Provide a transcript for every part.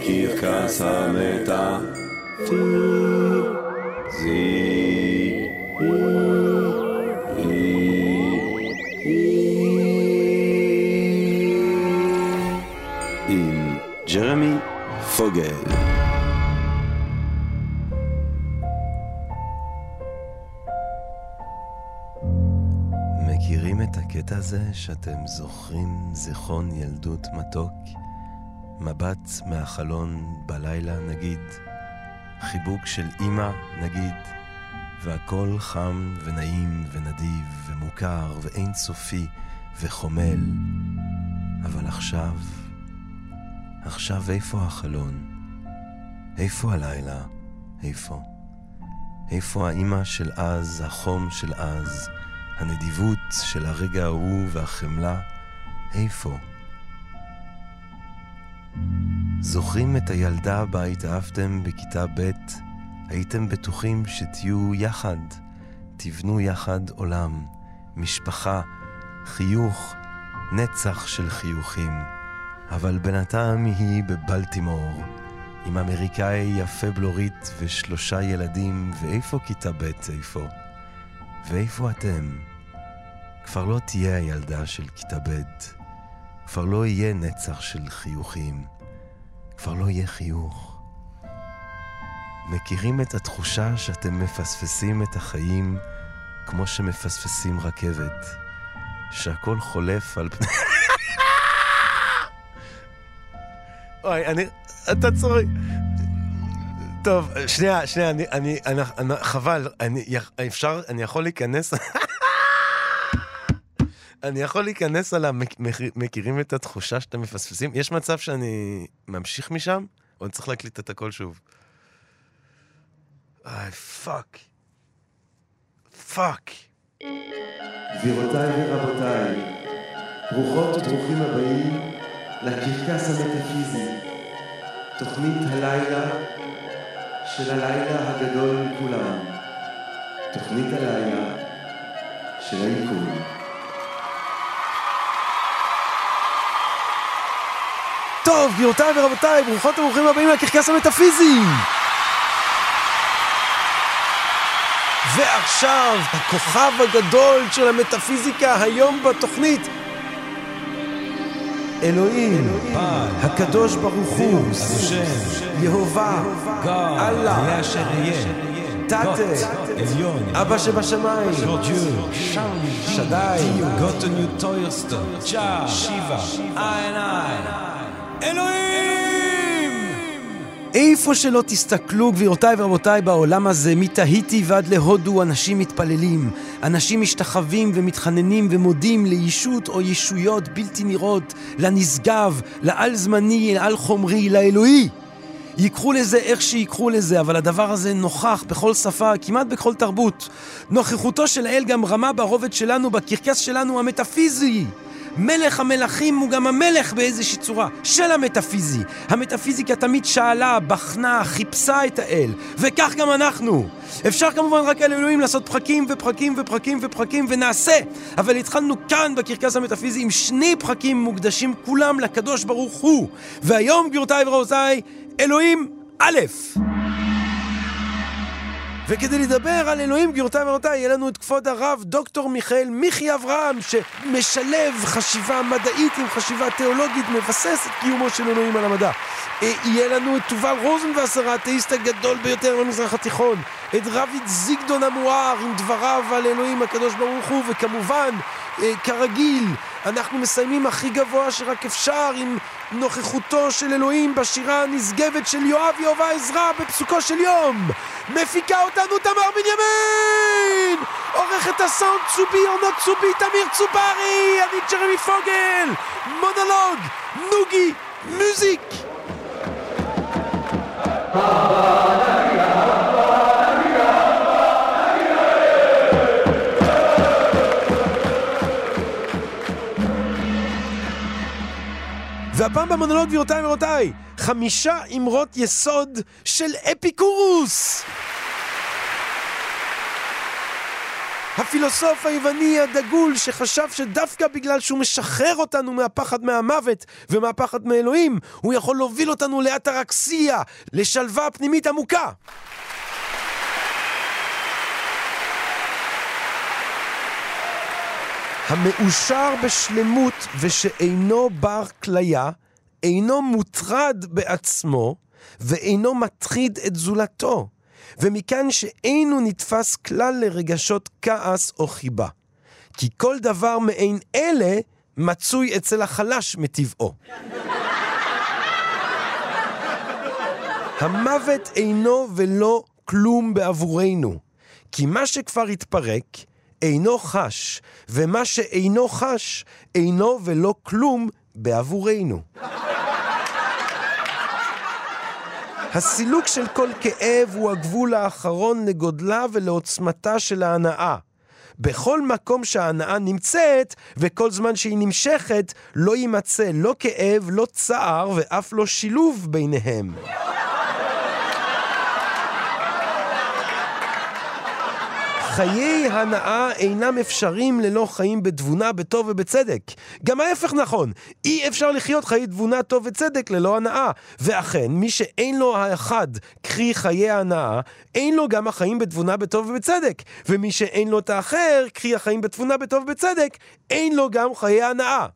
בקרקס עם ג'רמי פוגל. מכירים את הקטע הזה שאתם זוכרים זיכרון ילדות מתוק? מבט מהחלון בלילה נגיד, חיבוק של אימא נגיד, והכל חם ונעים ונדיב ומוכר ואין סופי וחומל. אבל עכשיו, עכשיו איפה החלון? איפה הלילה? איפה? איפה האימא של אז, החום של אז, הנדיבות של הרגע ההוא והחמלה? איפה? זוכרים את הילדה בה התאהבתם בכיתה ב'? הייתם בטוחים שתהיו יחד, תבנו יחד עולם, משפחה, חיוך, נצח של חיוכים. אבל בינתיים היא בבלטימור, עם אמריקאי יפה בלורית ושלושה ילדים, ואיפה כיתה ב' איפה? ואיפה אתם? כבר לא תהיה הילדה של כיתה ב', כבר לא יהיה נצח של חיוכים, כבר לא יהיה חיוך. מכירים את התחושה שאתם מפספסים את החיים כמו שמפספסים רכבת, שהכל חולף על פני... אוי, אני... אתה צוחק. טוב, שנייה, שנייה, אני, אני, אני, אני חבל, אני, אפשר, אני יכול להיכנס? אני יכול להיכנס על המכירים את התחושה שאתם מפספסים? יש מצב שאני ממשיך משם, או אני צריך להקליט את הכל שוב? איי, fuck. fuck. גבירותיי ורבותיי, ברוכות וברוכים הבאים לקרקס המטאפיזי, תוכנית הלילה של הלילה הגדול מכולם, תוכנית הלילה של היקום. טוב, גבירותיי ורבותיי, ברוכות וברוכים הבאים לקרקס המטאפיזי! ועכשיו, הכוכב הגדול של המטאפיזיקה היום בתוכנית. אלוהים, הקדוש ברוך הוא, יהובה, אללה, תתה, אבא שבשמיים, שדי, שיבה, איין, אלוהים! איפה שלא תסתכלו, גבירותיי ורבותיי, בעולם הזה, מתהיטי ועד להודו, אנשים מתפללים. אנשים משתחווים ומתחננים ומודים לישות או ישויות בלתי נראות, לנשגב, לעל-זמני, לעל-חומרי, לאלוהי. ייקחו לזה איך שיקחו לזה, אבל הדבר הזה נוכח בכל שפה, כמעט בכל תרבות. נוכחותו של האל גם רמה ברובד שלנו, בקרקס שלנו המטאפיזי. מלך המלכים הוא גם המלך באיזושהי צורה של המטאפיזי. המטאפיזיקה תמיד שאלה, בחנה, חיפשה את האל, וכך גם אנחנו. אפשר כמובן רק על אלוהים לעשות פרקים ופרקים ופרקים ופרקים ונעשה, אבל התחלנו כאן בקרקס המטאפיזי עם שני פרקים מוקדשים כולם לקדוש ברוך הוא. והיום, גבירותיי ורבותיי, אלוהים א'. וכדי לדבר על אלוהים, גבירותיי ורבותיי, יהיה לנו את כבוד הרב דוקטור מיכאל מיכי אברהם, שמשלב חשיבה מדעית עם חשיבה תיאולוגית, מבסס את קיומו של אלוהים על המדע. אה, יהיה לנו את תובל רוזנבסר, האתאיסט הגדול ביותר במזרח התיכון. את רביד זיגדון המואר עם דבריו על אלוהים הקדוש ברוך הוא, וכמובן, אה, כרגיל, אנחנו מסיימים הכי גבוה שרק אפשר עם נוכחותו של אלוהים בשירה הנשגבת של יואב יהובה עזרא בפסוקו של יום. מפיקה אותנו תמר בנימין! עורכת הסאונד צובי עונות צובי תמיר צוברי! אני ג'רמי פוגל! מונולוג! נוגי! מוזיק! והפעם במונולוג, גבירותיי ורבותיי, חמישה אמרות יסוד של אפיקורוס! הפילוסוף היווני הדגול שחשב שדווקא בגלל שהוא משחרר אותנו מהפחד מהמוות ומהפחד מאלוהים, הוא יכול להוביל אותנו לאטרקסיה, לשלווה פנימית עמוקה. המאושר בשלמות ושאינו בר כליה, אינו מוטרד בעצמו ואינו מטריד את זולתו. ומכאן שאינו נתפס כלל לרגשות כעס או חיבה. כי כל דבר מעין אלה מצוי אצל החלש מטבעו. המוות אינו ולא כלום בעבורנו, כי מה שכבר התפרק אינו חש, ומה שאינו חש אינו ולא כלום בעבורנו. הסילוק של כל כאב הוא הגבול האחרון לגודלה ולעוצמתה של ההנאה. בכל מקום שההנאה נמצאת, וכל זמן שהיא נמשכת, לא יימצא לא כאב, לא צער ואף לא שילוב ביניהם. חיי הנאה אינם אפשריים ללא חיים בתבונה, בטוב ובצדק. גם ההפך נכון, אי אפשר לחיות חיי תבונה, טוב וצדק ללא הנאה. ואכן, מי שאין לו האחד, קרי חיי ההנאה, אין לו גם החיים בתבונה, בטוב ובצדק. ומי שאין לו את האחר, קרי החיים בתבונה, בטוב ובצדק, אין לו גם חיי הנאה.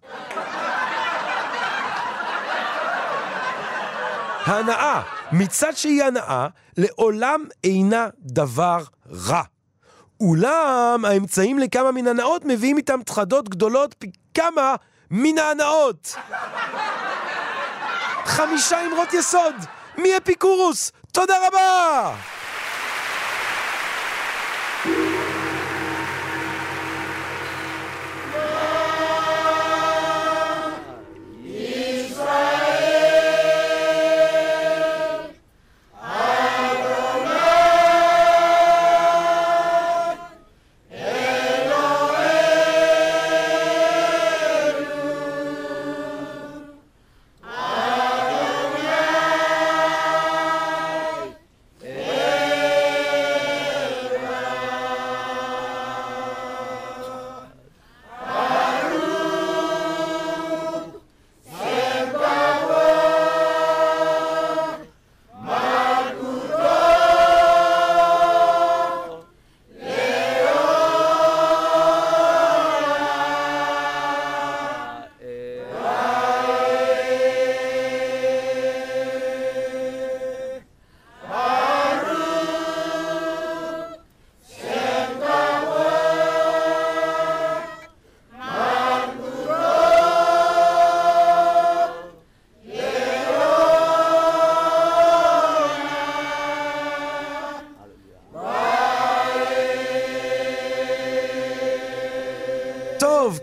ההנאה, מצד שהיא הנאה, לעולם אינה דבר רע. אולם האמצעים לכמה מן הנאות מביאים איתם תחדות גדולות פי כמה מן ההנאות. חמישה אמרות יסוד מאפיקורוס, תודה רבה!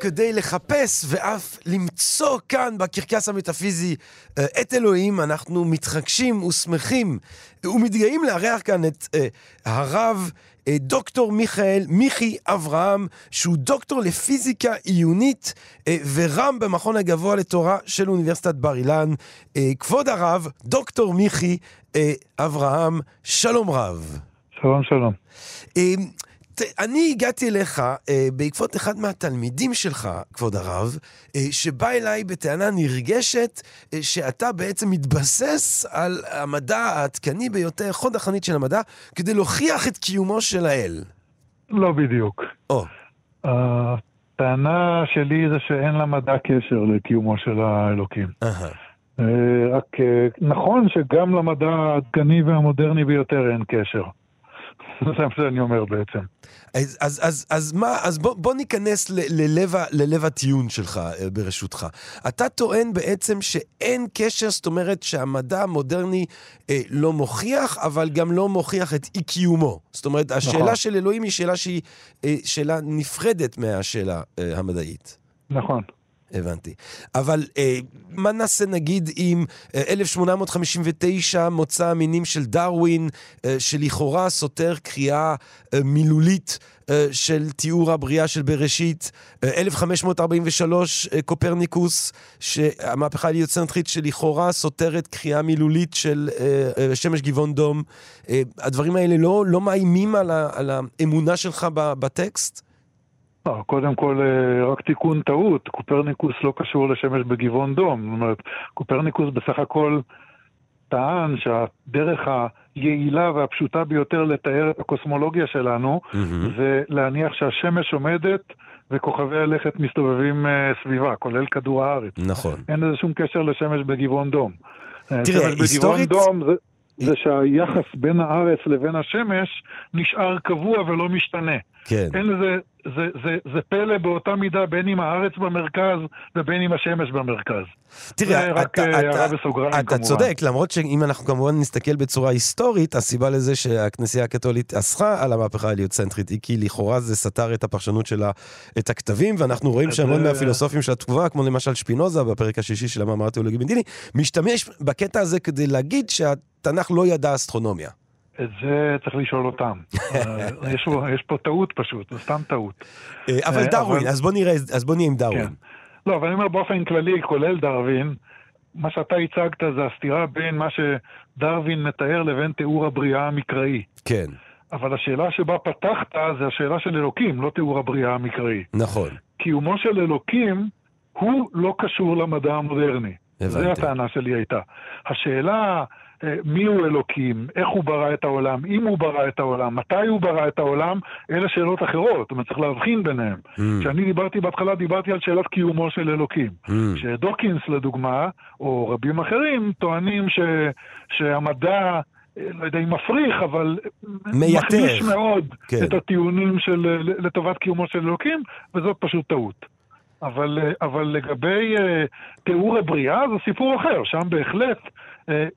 כדי לחפש ואף למצוא כאן בקרקס המטאפיזי אה, את אלוהים, אנחנו מתרגשים ושמחים ומתגאים לארח כאן את uh, הרב uh, דוקטור מיכאל מיכי אברהם, שהוא דוקטור לפיזיקה עיונית ורם במכון הגבוה לתורה של אוניברסיטת בר אילן. כבוד הרב, דוקטור מיכי אברהם, שלום רב. שלום, שלום. אני הגעתי אליך אה, בעקבות אחד מהתלמידים שלך, כבוד הרב, אה, שבא אליי בטענה נרגשת אה, שאתה בעצם מתבסס על המדע העדכני ביותר, חוד החנית של המדע, כדי להוכיח את קיומו של האל. לא בדיוק. או. הטענה שלי זה שאין למדע קשר לקיומו של האלוקים. Uh-huh. רק אה, נכון שגם למדע העדכני והמודרני ביותר אין קשר. זה מה שאני אומר בעצם. אז, אז, אז, אז מה, אז בוא, בוא ניכנס ל, ללב, ללב הטיעון שלך, אה, ברשותך. אתה טוען בעצם שאין קשר, זאת אומרת שהמדע המודרני אה, לא מוכיח, אבל גם לא מוכיח את אי-קיומו. זאת אומרת, השאלה נכון. של אלוהים היא שאלה שהיא אה, שאלה נפרדת מהשאלה אה, המדעית. נכון. הבנתי. אבל אה, מה נעשה נגיד עם אה, 1859 מוצא המינים של דרווין, אה, שלכאורה סותר קריאה אה, מילולית אה, של תיאור הבריאה של בראשית, אה, 1543 אה, קופרניקוס, המהפכה הליוצנטרית שלכאורה סותרת קריאה מילולית של אה, אה, שמש גבעון דום. אה, הדברים האלה לא, לא מאיימים על, ה, על האמונה שלך בטקסט? לא, קודם כל, אה, רק תיקון טעות, קופרניקוס לא קשור לשמש בגבעון דום. זאת אומרת, קופרניקוס בסך הכל טען שהדרך היעילה והפשוטה ביותר לתאר את הקוסמולוגיה שלנו mm-hmm. זה להניח שהשמש עומדת וכוכבי הלכת מסתובבים uh, סביבה, כולל כדור הארץ. נכון. אין לזה שום קשר לשמש בגבעון דום. אה, תראה, היסטורית... בגבעון דום זה... זה שהיחס בין הארץ לבין השמש נשאר קבוע ולא משתנה. כן. אין לזה, זה, זה, זה פלא באותה מידה בין אם הארץ במרכז ובין אם השמש במרכז. תראה, רק אתה, הערה אתה, בסוגריים אתה כמובן. צודק, למרות שאם אנחנו כמובן נסתכל בצורה היסטורית, הסיבה לזה שהכנסייה הקתולית אסרה על המהפכה ההליוצנטרית היא כי לכאורה זה סתר את הפרשנות שלה, את הכתבים, ואנחנו רואים שהמון מהפילוסופים של התגובה, כמו למשל שפינוזה בפרק השישי של המאמר התיאולוגי מדיני, משתמש בקטע הזה כדי להגיד שהתנ"ך לא ידע אסטרונומיה. את זה צריך לשאול אותם. אה, יש, פה, יש פה טעות פשוט, זו סתם טעות. אה, אבל אה, דרווין, אז בוא נראה, אז בוא נהיה עם דרווין. כן. לא, אבל אני אומר באופן כללי, כולל דרווין, מה שאתה הצגת זה הסתירה בין מה שדרווין מתאר לבין תיאור הבריאה המקראי. כן. אבל השאלה שבה פתחת זה השאלה של אלוקים, לא תיאור הבריאה המקראי. נכון. קיומו של אלוקים הוא לא קשור למדע המודרני. הבנתי. זו הטענה שלי הייתה. השאלה מי הוא אלוקים, איך הוא ברא את העולם, אם הוא ברא את העולם, מתי הוא ברא את העולם, אלה שאלות אחרות, זאת אומרת צריך להבחין ביניהם. Mm. כשאני דיברתי בהתחלה, דיברתי על שאלת קיומו של אלוקים. Mm. שדוקינס לדוגמה, או רבים אחרים, טוענים ש, שהמדע... אה, לא יודע אם מפריך, אבל מייתר. מחליש מאוד כן. את הטיעונים של, לטובת קיומו של אלוקים, וזאת פשוט טעות. אבל, אה, אבל לגבי uh, תיאור הבריאה זה סיפור אחר, שם בהחלט אה,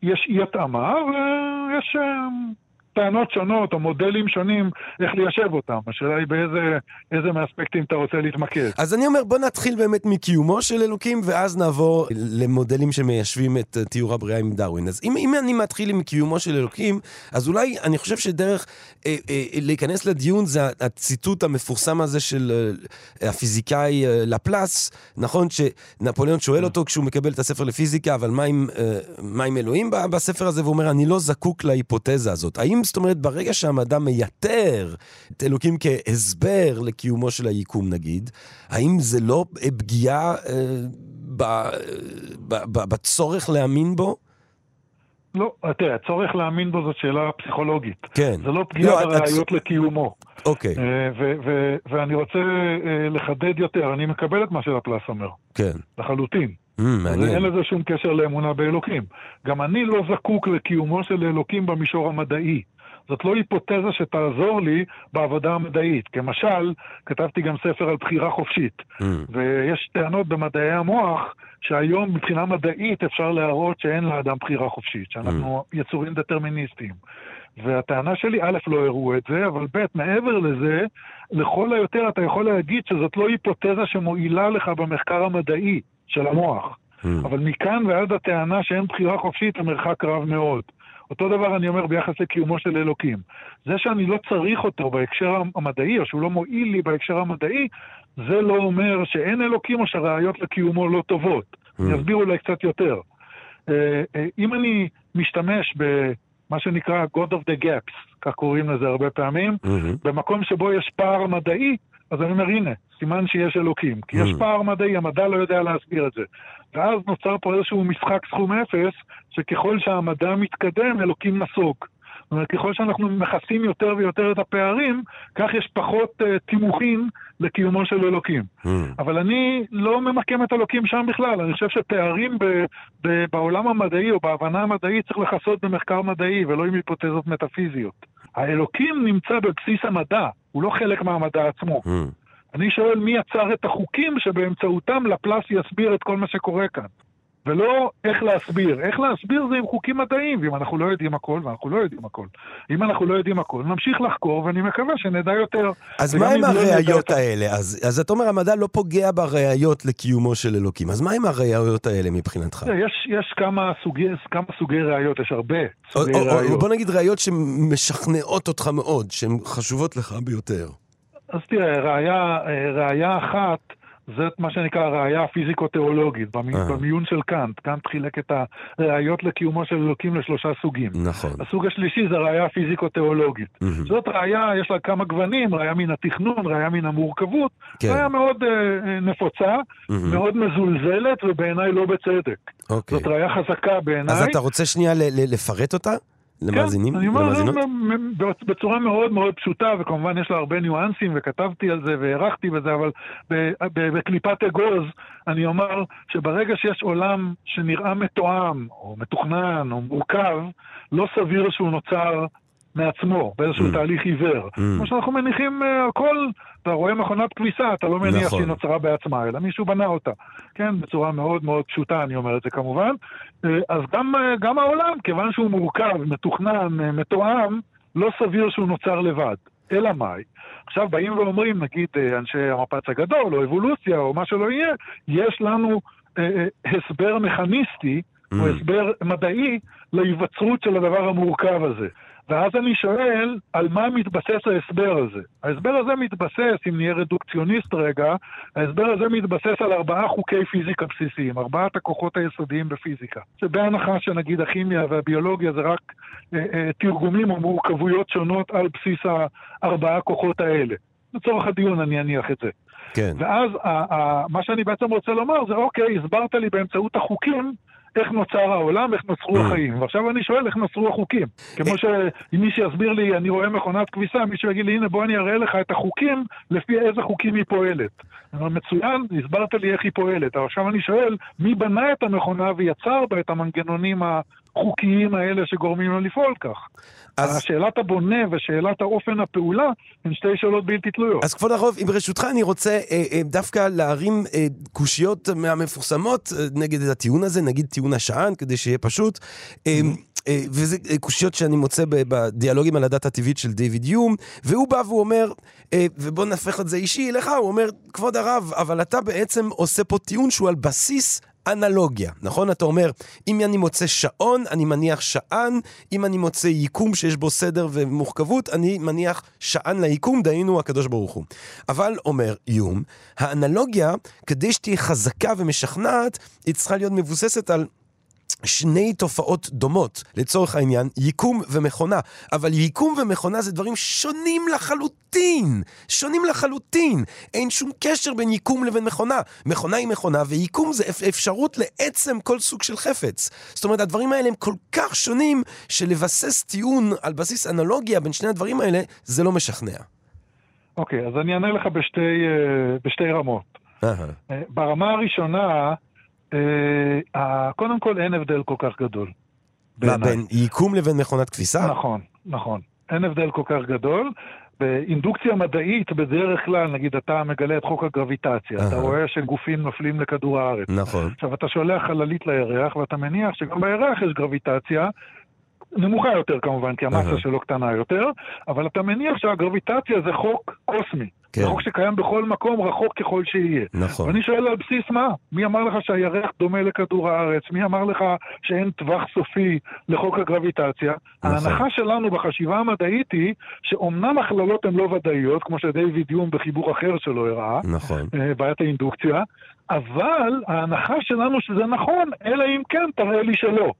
יש אי התאמה ויש אה, טענות שונות או מודלים שונים איך ליישב אותם. השאלה היא באיזה מהאספקטים אתה רוצה להתמקד. אז אני אומר, בוא נתחיל באמת מקיומו של אלוקים, ואז נעבור למודלים שמיישבים את תיאור הבריאה עם דרווין. אז אם, אם אני מתחיל עם קיומו של אלוקים, אז אולי אני חושב שדרך אה, אה, להיכנס לדיון זה הציטוט המפורסם הזה של אה, הפיזיקאי אה, לפלס, נכון? שנפוליאון שואל אותו כשהוא מקבל את הספר לפיזיקה, אבל מה עם, אה, מה עם אלוהים בספר הזה? והוא אומר, אני לא זקוק להיפותזה הזאת. האם זאת אומרת, ברגע שהמדע מייתר את אלוקים כהסבר לקיומו של היקום נגיד, האם זה לא פגיעה אה, ב, ב, ב, בצורך להאמין בו? לא, תראה, הצורך להאמין בו זאת שאלה פסיכולוגית. כן. זה לא פגיעה לא, בראיות את... לקיומו. אוקיי. אה, ואני רוצה אה, לחדד יותר, אני מקבל את מה שלפלס אומר. כן. לחלוטין. Mm, מעניין. אין לזה שום קשר לאמונה באלוקים. גם אני לא זקוק לקיומו של אלוקים במישור המדעי. זאת לא היפותזה שתעזור לי בעבודה המדעית. כמשל, כתבתי גם ספר על בחירה חופשית, mm. ויש טענות במדעי המוח שהיום מבחינה מדעית אפשר להראות שאין לאדם בחירה חופשית, שאנחנו mm. יצורים דטרמיניסטיים. והטענה שלי, א', לא הראו את זה, אבל ב', מעבר לזה, לכל היותר אתה יכול להגיד שזאת לא היפותזה שמועילה לך במחקר המדעי של המוח. Mm. אבל מכאן ועד הטענה שאין בחירה חופשית, המרחק רב מאוד. אותו דבר אני אומר ביחס לקיומו של אלוקים. זה שאני לא צריך אותו בהקשר המדעי, או שהוא לא מועיל לי בהקשר המדעי, זה לא אומר שאין אלוקים או שהראיות לקיומו לא טובות. Mm. אני אסביר אולי קצת יותר. אה, אה, אם אני משתמש במה שנקרא God of the Gaps, כך קוראים לזה הרבה פעמים, mm-hmm. במקום שבו יש פער מדעי, אז אני אומר, הנה, סימן שיש אלוקים. כי יש mm. פער מדעי, המדע לא יודע להסביר את זה. ואז נוצר פה איזשהו משחק סכום אפס, שככל שהמדע מתקדם, אלוקים נסוג. זאת אומרת, ככל שאנחנו מכסים יותר ויותר את הפערים, כך יש פחות uh, תימוכין לקיומו של אלוקים. Mm. אבל אני לא ממקם את אלוקים שם בכלל, אני חושב שפערים ב, ב, בעולם המדעי או בהבנה המדעית צריך לכסות במחקר מדעי ולא עם היפותזות מטאפיזיות. האלוקים נמצא בבסיס המדע, הוא לא חלק מהמדע עצמו. Mm. אני שואל מי יצר את החוקים שבאמצעותם לפלס יסביר את כל מה שקורה כאן. ולא איך להסביר. איך להסביר זה עם חוקים מדעיים, ואם אנחנו לא יודעים הכל, ואנחנו לא יודעים הכל. אם אנחנו לא יודעים הכל, נמשיך לחקור, ואני מקווה שנדע יותר. אז מה עם לא הראיות האלה? אז, אז אתה אומר, המדע לא פוגע בראיות לקיומו של אלוקים. אז מה עם הראיות האלה מבחינתך? יש, יש כמה, סוגי, כמה סוגי ראיות, יש הרבה סוגי או, ראיות. או, בוא נגיד ראיות שמשכנעות אותך מאוד, שהן חשובות לך ביותר. אז תראה, ראיה, ראיה אחת זאת מה שנקרא הראייה הפיזיקו-תיאולוגית, במי, אה. במיון של קאנט. קאנט חילק את הראיות לקיומו של אלוקים לשלושה סוגים. נכון. הסוג השלישי זה ראייה פיזיקו-תיאולוגית. Mm-hmm. זאת ראייה, יש לה כמה גוונים, ראייה מן התכנון, ראייה מן המורכבות. כן. ראייה מאוד uh, נפוצה, mm-hmm. מאוד מזולזלת, ובעיניי לא בצדק. אוקיי. זאת ראייה חזקה בעיניי. אז אתה רוצה שנייה לפרט אותה? למאזינים? כן, אני אומר בצורה מאוד מאוד פשוטה, וכמובן יש לה הרבה ניואנסים, וכתבתי על זה והערכתי בזה, אבל בקליפת אגוז אני אומר שברגע שיש עולם שנראה מתואם, או מתוכנן, או מורכב, לא סביר שהוא נוצר מעצמו, באיזשהו mm. תהליך עיוור. Mm. כמו שאנחנו מניחים uh, הכל, אתה רואה מכונת כביסה, אתה לא מניח נכון. שהיא נוצרה בעצמה, אלא מישהו בנה אותה. כן, בצורה מאוד מאוד פשוטה, אני אומר את זה כמובן. Uh, אז גם, uh, גם העולם, כיוון שהוא מורכב, מתוכנן, uh, מתואם, לא סביר שהוא נוצר לבד. אלא מאי? עכשיו באים ואומרים, נגיד אנשי המפץ הגדול, או אבולוציה, או מה שלא יהיה, יש לנו uh, הסבר מכניסטי, mm. או הסבר מדעי, להיווצרות של הדבר המורכב הזה. ואז אני שואל, על מה מתבסס ההסבר הזה? ההסבר הזה מתבסס, אם נהיה רדוקציוניסט רגע, ההסבר הזה מתבסס על ארבעה חוקי פיזיקה בסיסיים, ארבעת הכוחות היסודיים בפיזיקה. שבהנחה שנגיד הכימיה והביולוגיה זה רק אה, אה, תרגומים או מורכבויות שונות על בסיס הארבעה כוחות האלה. לצורך הדיון אני אניח את זה. כן. ואז ה- ה- מה שאני בעצם רוצה לומר זה, אוקיי, הסברת לי באמצעות החוקים איך נוצר העולם, איך נוצרו mm. החיים. ועכשיו אני שואל איך נוצרו החוקים. כמו אה. שאם מישהו יסביר לי, אני רואה מכונת כביסה, מישהו יגיד לי, הנה בוא אני אראה לך את החוקים, לפי איזה חוקים היא פועלת. מצוין, הסברת לי איך היא פועלת. עכשיו אני שואל, מי בנה את המכונה ויצר בה את המנגנונים החוקיים האלה שגורמים לה לפעול כך? אז... שאלת הבונה ושאלת האופן הפעולה הן שתי שאלות בלתי תלויות. אז כבוד הרוב, אם ברשותך אני רוצה אה, אה, דווקא להרים אה, קושיות מהמפורסמות אה, נגד הטיעון הזה, נגיד טיעון השען, כדי שיהיה פשוט. אה, אה, וזה אה, קושיות שאני מוצא בדיאלוגים על הדת הטבעית של דיוויד יום, והוא בא והוא אומר, אה, ובוא נהפך את זה אישי אליך, הוא אומר, כבוד הרב, אבל אתה בעצם עושה פה טיעון שהוא על בסיס אנלוגיה, נכון? אתה אומר, אם אני מוצא שעון, אני מניח שען, אם אני מוצא יקום שיש בו סדר ומורכבות, אני מניח שען ליקום, דהיינו הקדוש ברוך הוא. אבל, אומר יום, האנלוגיה, כדי שתהיה חזקה ומשכנעת, היא צריכה להיות מבוססת על שני תופעות דומות, לצורך העניין, יקום ומכונה. אבל יקום ומכונה זה דברים שונים לחלוטין. שונים לחלוטין. אין שום קשר בין יקום לבין מכונה. מכונה היא מכונה, ויקום זה אפשרות לעצם כל סוג של חפץ. זאת אומרת, הדברים האלה הם כל כך שונים, שלבסס טיעון על בסיס אנלוגיה בין שני הדברים האלה, זה לא משכנע. אוקיי, okay, אז אני אענה לך בשתי, uh, בשתי רמות. Uh-huh. Uh, ברמה הראשונה, אה, קודם כל אין הבדל כל כך גדול. מה, בין ייקום לבין מכונת כביסה? נכון, נכון. אין הבדל כל כך גדול. באינדוקציה מדעית, בדרך כלל, נגיד אתה מגלה את חוק הגרביטציה, אתה רואה שגופים נופלים לכדור הארץ. נכון. עכשיו, אתה שולח חללית לירח, ואתה מניח שגם בירח יש גרביטציה, נמוכה יותר כמובן, כי המסה שלו קטנה יותר, אבל אתה מניח שהגרביטציה זה חוק קוסמי. כן. זה חוק שקיים בכל מקום, רחוק ככל שיהיה. נכון. ואני שואל על בסיס מה? מי אמר לך שהירח דומה לכדור הארץ? מי אמר לך שאין טווח סופי לחוק הגרביטציה? נכון. ההנחה שלנו בחשיבה המדעית היא שאומנם הכללות הן לא ודאיות, כמו שדייוויד יום בחיבור אחר שלו הראה, נכון. אה, בעיית האינדוקציה, אבל ההנחה שלנו שזה נכון, אלא אם כן תראה לי שלא.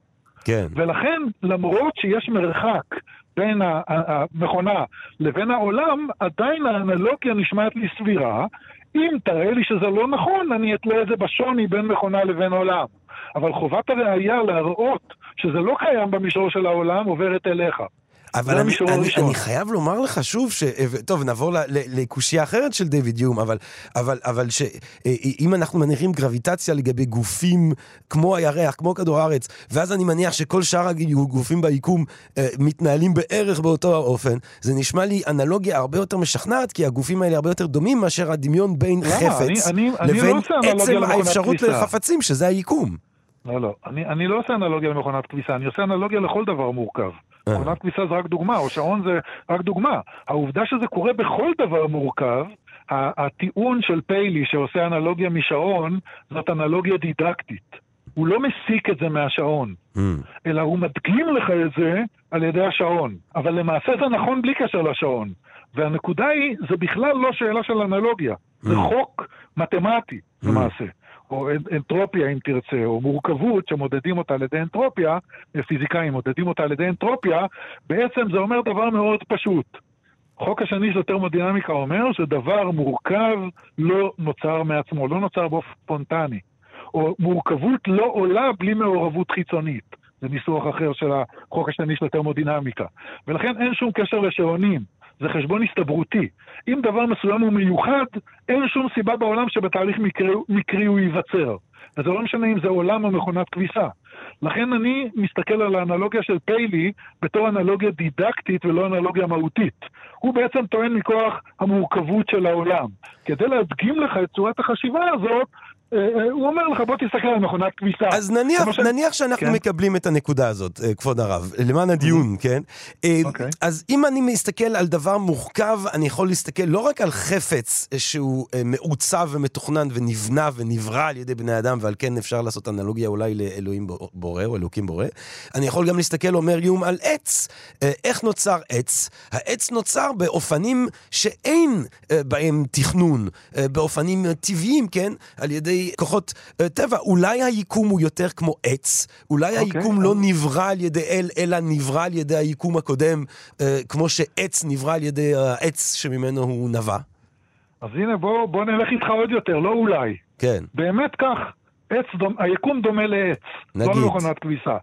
כן. ולכן, למרות שיש מרחק בין המכונה לבין העולם, עדיין האנלוגיה נשמעת לי סבירה. אם תראה לי שזה לא נכון, אני אתלה את זה בשוני בין מכונה לבין עולם. אבל חובת הראייה להראות שזה לא קיים במישור של העולם עוברת אליך. אבל אני, אני, אני חייב לומר לך שוב, ש... טוב, נעבור לקושייה אחרת של דיוויד יום, אבל, אבל, אבל שאם אנחנו מניחים גרביטציה לגבי גופים כמו הירח, כמו כדור הארץ, ואז אני מניח שכל שאר הגופים ביקום אה, מתנהלים בערך באותו האופן, זה נשמע לי אנלוגיה הרבה יותר משכנעת, כי הגופים האלה הרבה יותר דומים מאשר הדמיון בין למה? חפץ אני, אני, לבין אני לא עצם האפשרות לחפצים, שזה היקום. לא, לא. אני, אני לא עושה אנלוגיה למכונת כביסה, אני עושה אנלוגיה לכל דבר מורכב. אה. מכונת כביסה זה רק דוגמה, או שעון זה רק דוגמה. העובדה שזה קורה בכל דבר מורכב, הטיעון של פיילי שעושה אנלוגיה משעון, זאת אנלוגיה דידקטית. הוא לא מסיק את זה מהשעון, mm. אלא הוא מדגים לך את זה על ידי השעון. אבל למעשה זה נכון בלי קשר לשעון. והנקודה היא, זה בכלל לא שאלה של אנלוגיה, mm. זה חוק מתמטי mm. למעשה. או אנטרופיה אם תרצה, או מורכבות שמודדים אותה על ידי אנטרופיה, פיזיקאים מודדים אותה על ידי אנטרופיה, בעצם זה אומר דבר מאוד פשוט. חוק השני של טרמודינמיקה אומר שדבר מורכב לא נוצר מעצמו, לא נוצר באופן ספונטני. או מורכבות לא עולה בלי מעורבות חיצונית. זה ניסוח אחר של החוק השני של הטרמודינמיקה. ולכן אין שום קשר לשעונים, זה חשבון הסתברותי. אם דבר מסוים הוא מיוחד, אין שום סיבה בעולם שבתהליך מקרי, מקרי הוא ייווצר. וזה לא משנה אם זה עולם או מכונת כביסה. לכן אני מסתכל על האנלוגיה של פיילי בתור אנלוגיה דידקטית ולא אנלוגיה מהותית. הוא בעצם טוען מכוח המורכבות של העולם. כדי להדגים לך את צורת החשיבה הזאת, הוא אומר לך, בוא תסתכל על מכונת כביסה. אז נניח, ש... נניח שאנחנו כן? מקבלים את הנקודה הזאת, אה, כבוד הרב, למען הדיון, mm-hmm. כן? Okay. אוקיי. אז אם אני מסתכל על דבר מורכב, אני יכול להסתכל לא רק על חפץ שהוא מעוצב ומתוכנן ונבנה ונברא על ידי בני אדם, ועל כן אפשר לעשות אנלוגיה אולי לאלוהים בורא או אלוקים בורא, אני יכול גם להסתכל, אומר יום, על עץ. איך נוצר עץ? העץ נוצר באופנים שאין בהם תכנון, באופנים טבעיים, כן? על ידי כוחות uh, טבע. אולי היקום הוא יותר כמו עץ, אולי okay. אוקיי, היקום לא נברא על ידי אל, אלא נברא על ידי היקום הקודם, uh, כמו שעץ נברא על ידי העץ שממנו הוא נבע. אז הנה, בוא, בוא נלך איתך עוד יותר, לא אולי. כן. באמת כך, עץ דומ... היקום דומה לעץ, לא נגיד. לא מכונת כביסה.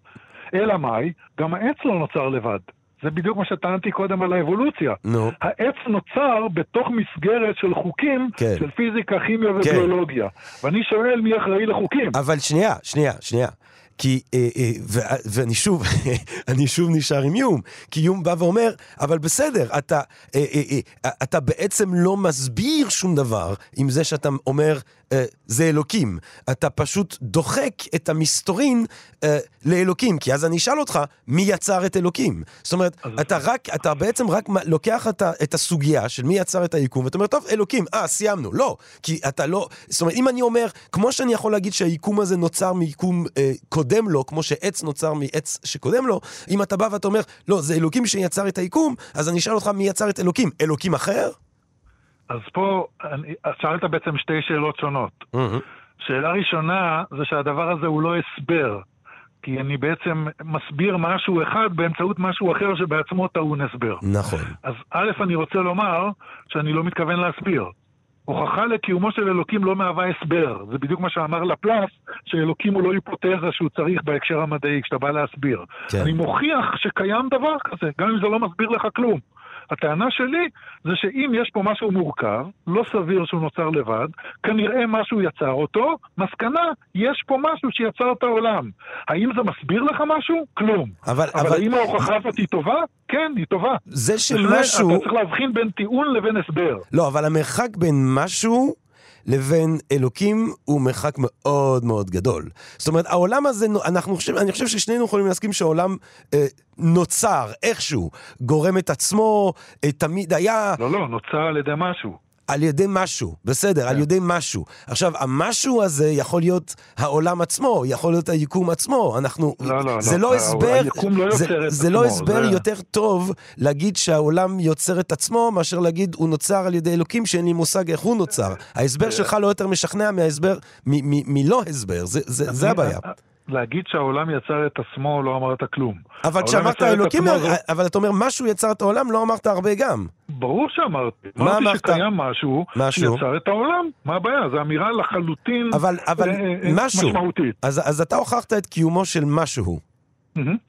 אלא מאי? גם העץ לא נוצר לבד. זה בדיוק מה שטענתי קודם על האבולוציה. נו. העץ נוצר בתוך מסגרת של חוקים כן. של פיזיקה, כימיה כן. וביולוגיה. כן. ואני שואל מי אחראי לחוקים. אבל שנייה, שנייה, שנייה. כי, אה, אה, ו, ואני שוב, אני שוב נשאר עם יום, כי יום בא ואומר, אבל בסדר, אתה, אה, אה, אה, אתה בעצם לא מסביר שום דבר עם זה שאתה אומר, אה, זה אלוקים. אתה פשוט דוחק את המסתורין אה, לאלוקים, כי אז אני אשאל אותך, מי יצר את אלוקים? זאת אומרת, אתה רק, אתה בעצם רק לוקח את, את הסוגיה של מי יצר את היקום, ואתה אומר, טוב, אלוקים, אה, סיימנו. לא, כי אתה לא, זאת אומרת, אם אני אומר, כמו שאני יכול להגיד שהיקום הזה נוצר מיקום אה, קודם לו, כמו שעץ נוצר מעץ שקודם לו, אם אתה בא ואתה אומר, לא, זה אלוקים שיצר את היקום, אז אני אשאל אותך מי יצר את אלוקים. אלוקים אחר? אז פה, אני, שאלת בעצם שתי שאלות שונות. Mm-hmm. שאלה ראשונה זה שהדבר הזה הוא לא הסבר, כי אני בעצם מסביר משהו אחד באמצעות משהו אחר שבעצמו טעון הסבר. נכון. אז א', אני רוצה לומר שאני לא מתכוון להסביר. הוכחה לקיומו של אלוקים לא מהווה הסבר. זה בדיוק מה שאמר לפלס, שאלוקים הוא לא היפותזה שהוא צריך בהקשר המדעי, כשאתה בא להסביר. כן. אני מוכיח שקיים דבר כזה, גם אם זה לא מסביר לך כלום. הטענה שלי זה שאם יש פה משהו מורכב, לא סביר שהוא נוצר לבד, כנראה משהו יצר אותו, מסקנה, יש פה משהו שיצר את העולם. האם זה מסביר לך משהו? כלום. אבל, אבל, אבל האם ההוכחה הזאת היא טובה? כן, היא טובה. זה שמשהו... אתה צריך להבחין בין טיעון לבין הסבר. לא, אבל המרחק בין משהו... לבין אלוקים הוא מרחק מאוד מאוד גדול. זאת אומרת, העולם הזה, אנחנו חושב, אני חושב ששנינו יכולים להסכים שהעולם אה, נוצר איכשהו, גורם את עצמו, אה, תמיד היה... לא, לא, נוצר על ידי משהו. על ידי משהו, בסדר, על כן. ידי משהו. עכשיו, המשהו הזה יכול להיות העולם עצמו, יכול להיות היקום עצמו. אנחנו... לא, לא, זה לא, לא הסבר... היקום לא יוצר את עצמו. זה לא הסבר יותר טוב להגיד שהעולם יוצר את עצמו, מאשר להגיד הוא נוצר על ידי אלוקים, שאין לי מושג איך הוא נוצר. ההסבר שלך לא יותר משכנע מההסבר, מלא הסבר, זה הבעיה. להגיד שהעולם יצר את עצמו, לא אמרת כלום. אבל כשאמרת אלוקים, אבל אתה אומר משהו יצר את העולם, לא אמרת הרבה גם. ברור שאמרתי. מה אמרת? שקיים משהו, משהו שיצר את העולם. מה הבעיה? זו אמירה לחלוטין אבל, אבל אה, אה, משהו. משמעותית. אז, אז אתה הוכחת את קיומו של משהו.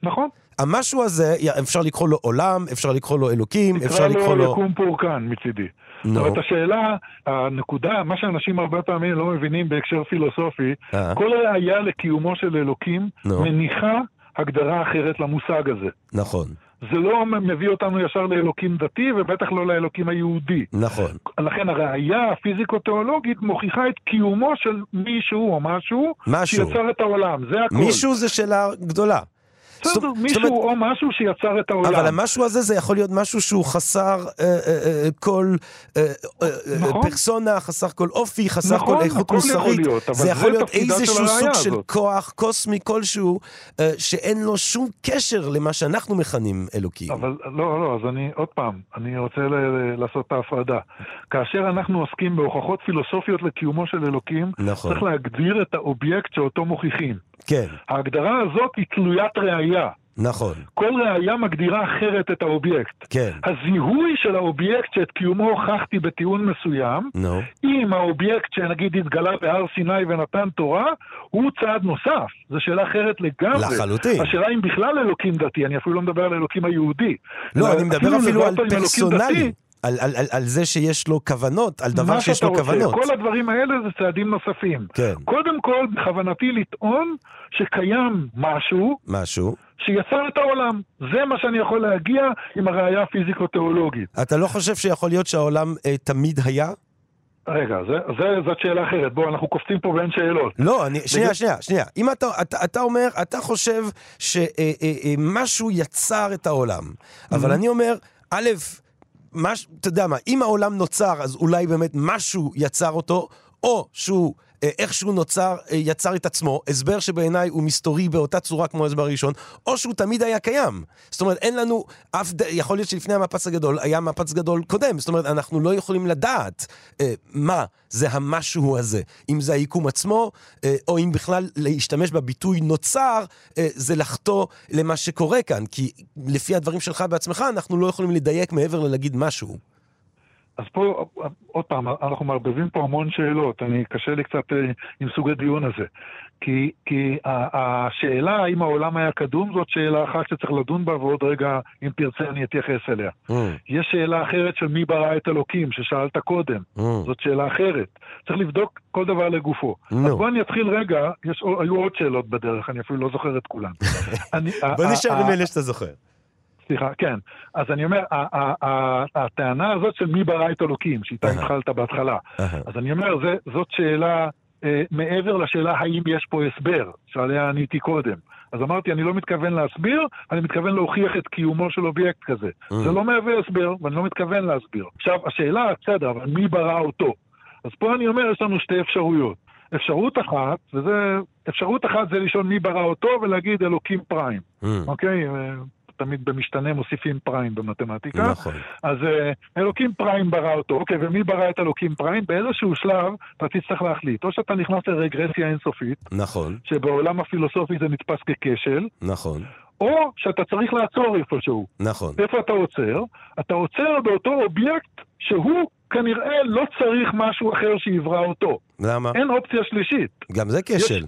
נכון. המשהו הזה, אפשר לקרוא לו עולם, אפשר לקרוא לו אלוקים, אפשר לקרוא לו... תקרא לו יקום פורקן מצידי. No. אבל את השאלה, הנקודה, מה שאנשים הרבה פעמים לא מבינים בהקשר פילוסופי, uh. כל ראייה לקיומו של אלוקים no. מניחה הגדרה אחרת למושג הזה. נכון. זה לא מביא אותנו ישר לאלוקים דתי, ובטח לא לאלוקים היהודי. נכון. לכן הראייה הפיזיקו-תיאולוגית מוכיחה את קיומו של מישהו או משהו, משהו. שיצר את העולם, זה הכל. מישהו זה שאלה גדולה. בסדר, מישהו או משהו שיצר את העולם. אבל המשהו הזה זה יכול להיות משהו שהוא חסר אה, אה, אה, כל נכון. פרסונה, חסר כל אופי, חסר נכון, כל איכות מוסרית. זה יכול להיות איזשהו סוג של כוח קוסמי כלשהו, שאין לו שום קשר למה שאנחנו מכנים אלוקים. אבל לא, לא, אז אני, עוד פעם, אני רוצה לעשות את ההפרדה. כאשר אנחנו עוסקים בהוכחות פילוסופיות לקיומו של אלוקים, נכון. צריך להגדיר את האובייקט שאותו מוכיחים. כן. ההגדרה הזאת היא תלוית ראייה. נכון. כל ראייה מגדירה אחרת את האובייקט. כן. הזיהוי של האובייקט שאת קיומו הוכחתי בטיעון מסוים, נו. אם האובייקט שנגיד התגלה בהר סיני ונתן תורה, הוא צעד נוסף. זו שאלה אחרת לגמרי. לחלוטין. השאלה אם בכלל אלוקים דתי, אני אפילו לא מדבר על אלוקים היהודי. לא, אני מדבר אפילו על פרסונלי. על, על, על, על זה שיש לו כוונות, על דבר שיש לו רוצה. כוונות. כל הדברים האלה זה צעדים נוספים. כן. קודם כל, בכוונתי לטעון שקיים משהו, משהו, שיצר את העולם. זה מה שאני יכול להגיע עם הראייה הפיזיקו-תיאולוגית. אתה לא חושב שיכול להיות שהעולם אה, תמיד היה? רגע, זה, זה, זאת שאלה אחרת. בוא, אנחנו קופצים פה בין שאלות. לא, אני, שנייה, בגלל... שנייה, שנייה. אם אתה, אתה, אתה אומר, אתה חושב שמשהו אה, אה, יצר את העולם, אבל mm-hmm. אני אומר, א', אתה יודע מה, אם העולם נוצר, אז אולי באמת משהו יצר אותו, או שהוא איכשהו נוצר, אה, יצר את עצמו, הסבר שבעיניי הוא מסתורי באותה צורה כמו ההסבר הראשון, או שהוא תמיד היה קיים. זאת אומרת, אין לנו אף, יכול להיות שלפני המפץ הגדול היה מפץ גדול קודם, זאת אומרת, אנחנו לא יכולים לדעת אה, מה זה המשהו הזה. אם זה היקום עצמו, אה, או אם בכלל להשתמש בביטוי נוצר, אה, זה לחטוא למה שקורה כאן, כי לפי הדברים שלך בעצמך, אנחנו לא יכולים לדייק מעבר ללהגיד משהו. אז פה, עוד פעם, אנחנו מערבבים פה המון שאלות, אני, קשה לי קצת אה, עם סוג הדיון הזה. כי, כי השאלה האם העולם היה קדום זאת שאלה אחת שצריך לדון בה, ועוד רגע, אם תרצה, אני אתייחס אליה. Mm. יש שאלה אחרת של מי ברא את אלוקים, ששאלת קודם. Mm. זאת שאלה אחרת. צריך לבדוק כל דבר לגופו. No. אז בוא אני אתחיל רגע, יש, היו עוד שאלות בדרך, אני אפילו לא זוכר את כולן. בוא נשאר עם אלה שאתה זוכר. סליחה, כן. אז אני אומר, הטענה הזאת של מי ברא את אלוקים, שאיתה התחלת בהתחלה, אז אני אומר, זאת שאלה אה, מעבר לשאלה האם יש פה הסבר, שעליה עניתי קודם. אז אמרתי, אני לא מתכוון להסביר, אני מתכוון להוכיח את קיומו של אובייקט כזה. זה לא מהווה הסבר, ואני לא מתכוון להסביר. עכשיו, השאלה, בסדר, אבל מי ברא אותו? אז פה אני אומר, יש לנו שתי אפשרויות. אפשרות אחת, וזה, אפשרות אחת זה לשאול מי ברא אותו ולהגיד אלוקים פריים, אוקיי? תמיד במשתנה מוסיפים פריים במתמטיקה. נכון. אז אה, אלוקים פריים ברא אותו, אוקיי, ומי ברא את אלוקים פריים? באיזשהו שלב אתה תצטרך להחליט. או שאתה נכנס לרגרסיה אינסופית. נכון. שבעולם הפילוסופי זה נתפס ככשל. נכון. או שאתה צריך לעצור איפשהו. נכון. איפה אתה עוצר? אתה עוצר באותו אובייקט שהוא כנראה לא צריך משהו אחר שיברא אותו. למה? אין אופציה שלישית. גם זה כשל. יש...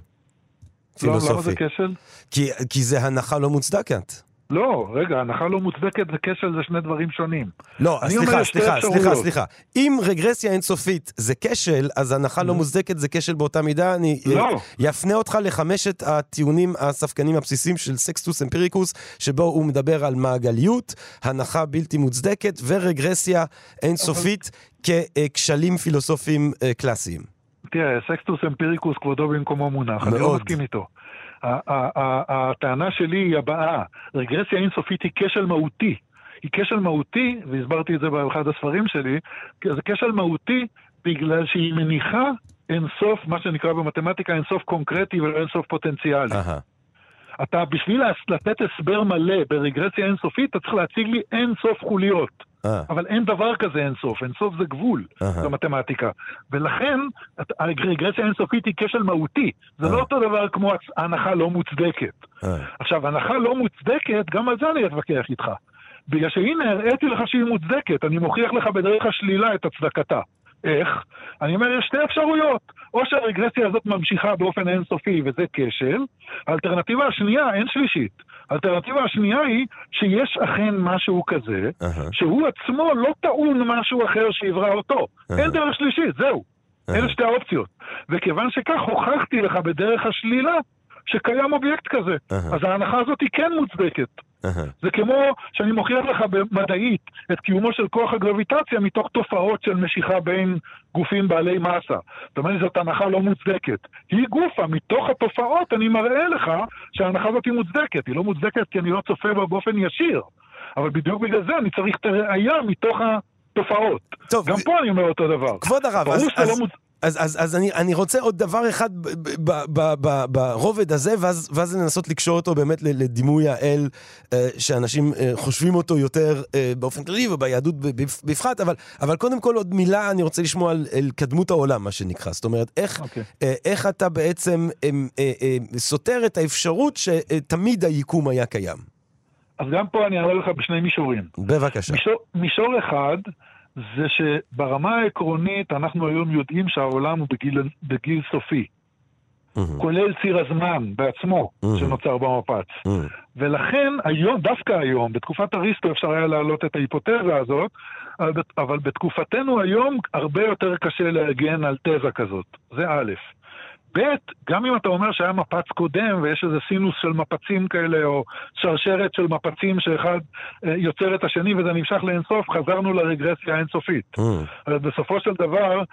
פילוסופי. לא, למה זה כשל? כי, כי זה הנחה לא מוצדקת. לא, רגע, הנחה לא מוצדקת וכשל זה שני דברים שונים. לא, סליחה, סליחה, סליחה, סליחה. אם רגרסיה אינסופית זה כשל, אז הנחה לא. מוצדקת זה כשל באותה מידה. אני לא. יפנה אותך לחמשת הטיעונים הספקנים הבסיסיים של סקסטוס אמפיריקוס, שבו הוא מדבר על מעגליות, הנחה בלתי מוצדקת ורגרסיה אינסופית ככשלים פילוסופיים אה, קלאסיים. תראה, סקסטוס אמפיריקוס כבודו במקומו מונח, אני לא מסכים איתו. הטענה שלי היא הבאה, רגרסיה אינסופית היא כשל מהותי. היא כשל מהותי, והסברתי את זה באחד הספרים שלי, זה כשל מהותי בגלל שהיא מניחה אינסוף, מה שנקרא במתמטיקה אינסוף קונקרטי ולא אינסוף פוטנציאלי. Uh-huh. אתה, בשביל לתת הסבר מלא ברגרסיה אינסופית, אתה צריך להציג לי אינסוף חוליות. אה. אבל אין דבר כזה אינסוף, אינסוף זה גבול במתמטיקה. ולכן הרגרסיה האינסופית היא כשל מהותי. זה לא אותו דבר כמו הנחה לא מוצדקת. עכשיו, הנחה לא מוצדקת, גם על זה אני אתווכח איתך. בגלל שהנה, הראיתי לך שהיא מוצדקת, אני מוכיח לך בדרך השלילה את הצדקתה. איך? אני אומר, יש שתי אפשרויות. או שהרגרסיה הזאת ממשיכה באופן אינסופי וזה כשל, האלטרנטיבה השנייה, אין שלישית. האלטרנטיבה השנייה היא שיש אכן משהו כזה, uh-huh. שהוא עצמו לא טעון משהו אחר שיברא אותו. Uh-huh. אין דרך שלישית, זהו. Uh-huh. אלה שתי האופציות. וכיוון שכך הוכחתי לך בדרך השלילה שקיים אובייקט כזה. Uh-huh. אז ההנחה הזאת היא כן מוצדקת. זה כמו שאני מוכיח לך במדעית את קיומו של כוח הגרביטציה מתוך תופעות של משיכה בין גופים בעלי מסה. זאת אומרת, זאת הנחה לא מוצדקת. היא גופה, מתוך התופעות אני מראה לך שההנחה הזאת היא מוצדקת. היא לא מוצדקת כי אני לא צופה בה באופן ישיר. אבל בדיוק בגלל זה אני צריך את הראייה מתוך התופעות. טוב, גם פה אני אומר אותו דבר. כבוד הרב, אז... אז... לא מוצ... אז, אז, אז אני, אני רוצה עוד דבר אחד ברובד הזה, ואז, ואז לנסות לקשור אותו באמת לדימוי האל, אה, שאנשים אה, חושבים אותו יותר אה, באופן כללי וביהדות בפחת, אבל, אבל קודם כל עוד מילה אני רוצה לשמוע על, על קדמות העולם, מה שנקרא. זאת אומרת, איך, okay. אוקיי. איך אתה בעצם סותר את האפשרות שתמיד היקום היה קיים? אז גם פה אני אענה לך בשני מישורים. בבקשה. מישור, מישור אחד... זה שברמה העקרונית אנחנו היום יודעים שהעולם הוא בגיל, בגיל סופי. Mm-hmm. כולל ציר הזמן בעצמו mm-hmm. שנוצר במפץ. Mm-hmm. ולכן היום, דווקא היום, בתקופת אריסטו אפשר היה להעלות את ההיפותזה הזאת, אבל בתקופתנו היום הרבה יותר קשה להגן על תזה כזאת. זה א'. ב', גם אם אתה אומר שהיה מפץ קודם ויש איזה סינוס של מפצים כאלה, או שרשרת של מפצים שאחד אה, יוצר את השני וזה נמשך לאינסוף, חזרנו לרגרסיה האינסופית. Mm. אבל בסופו של דבר,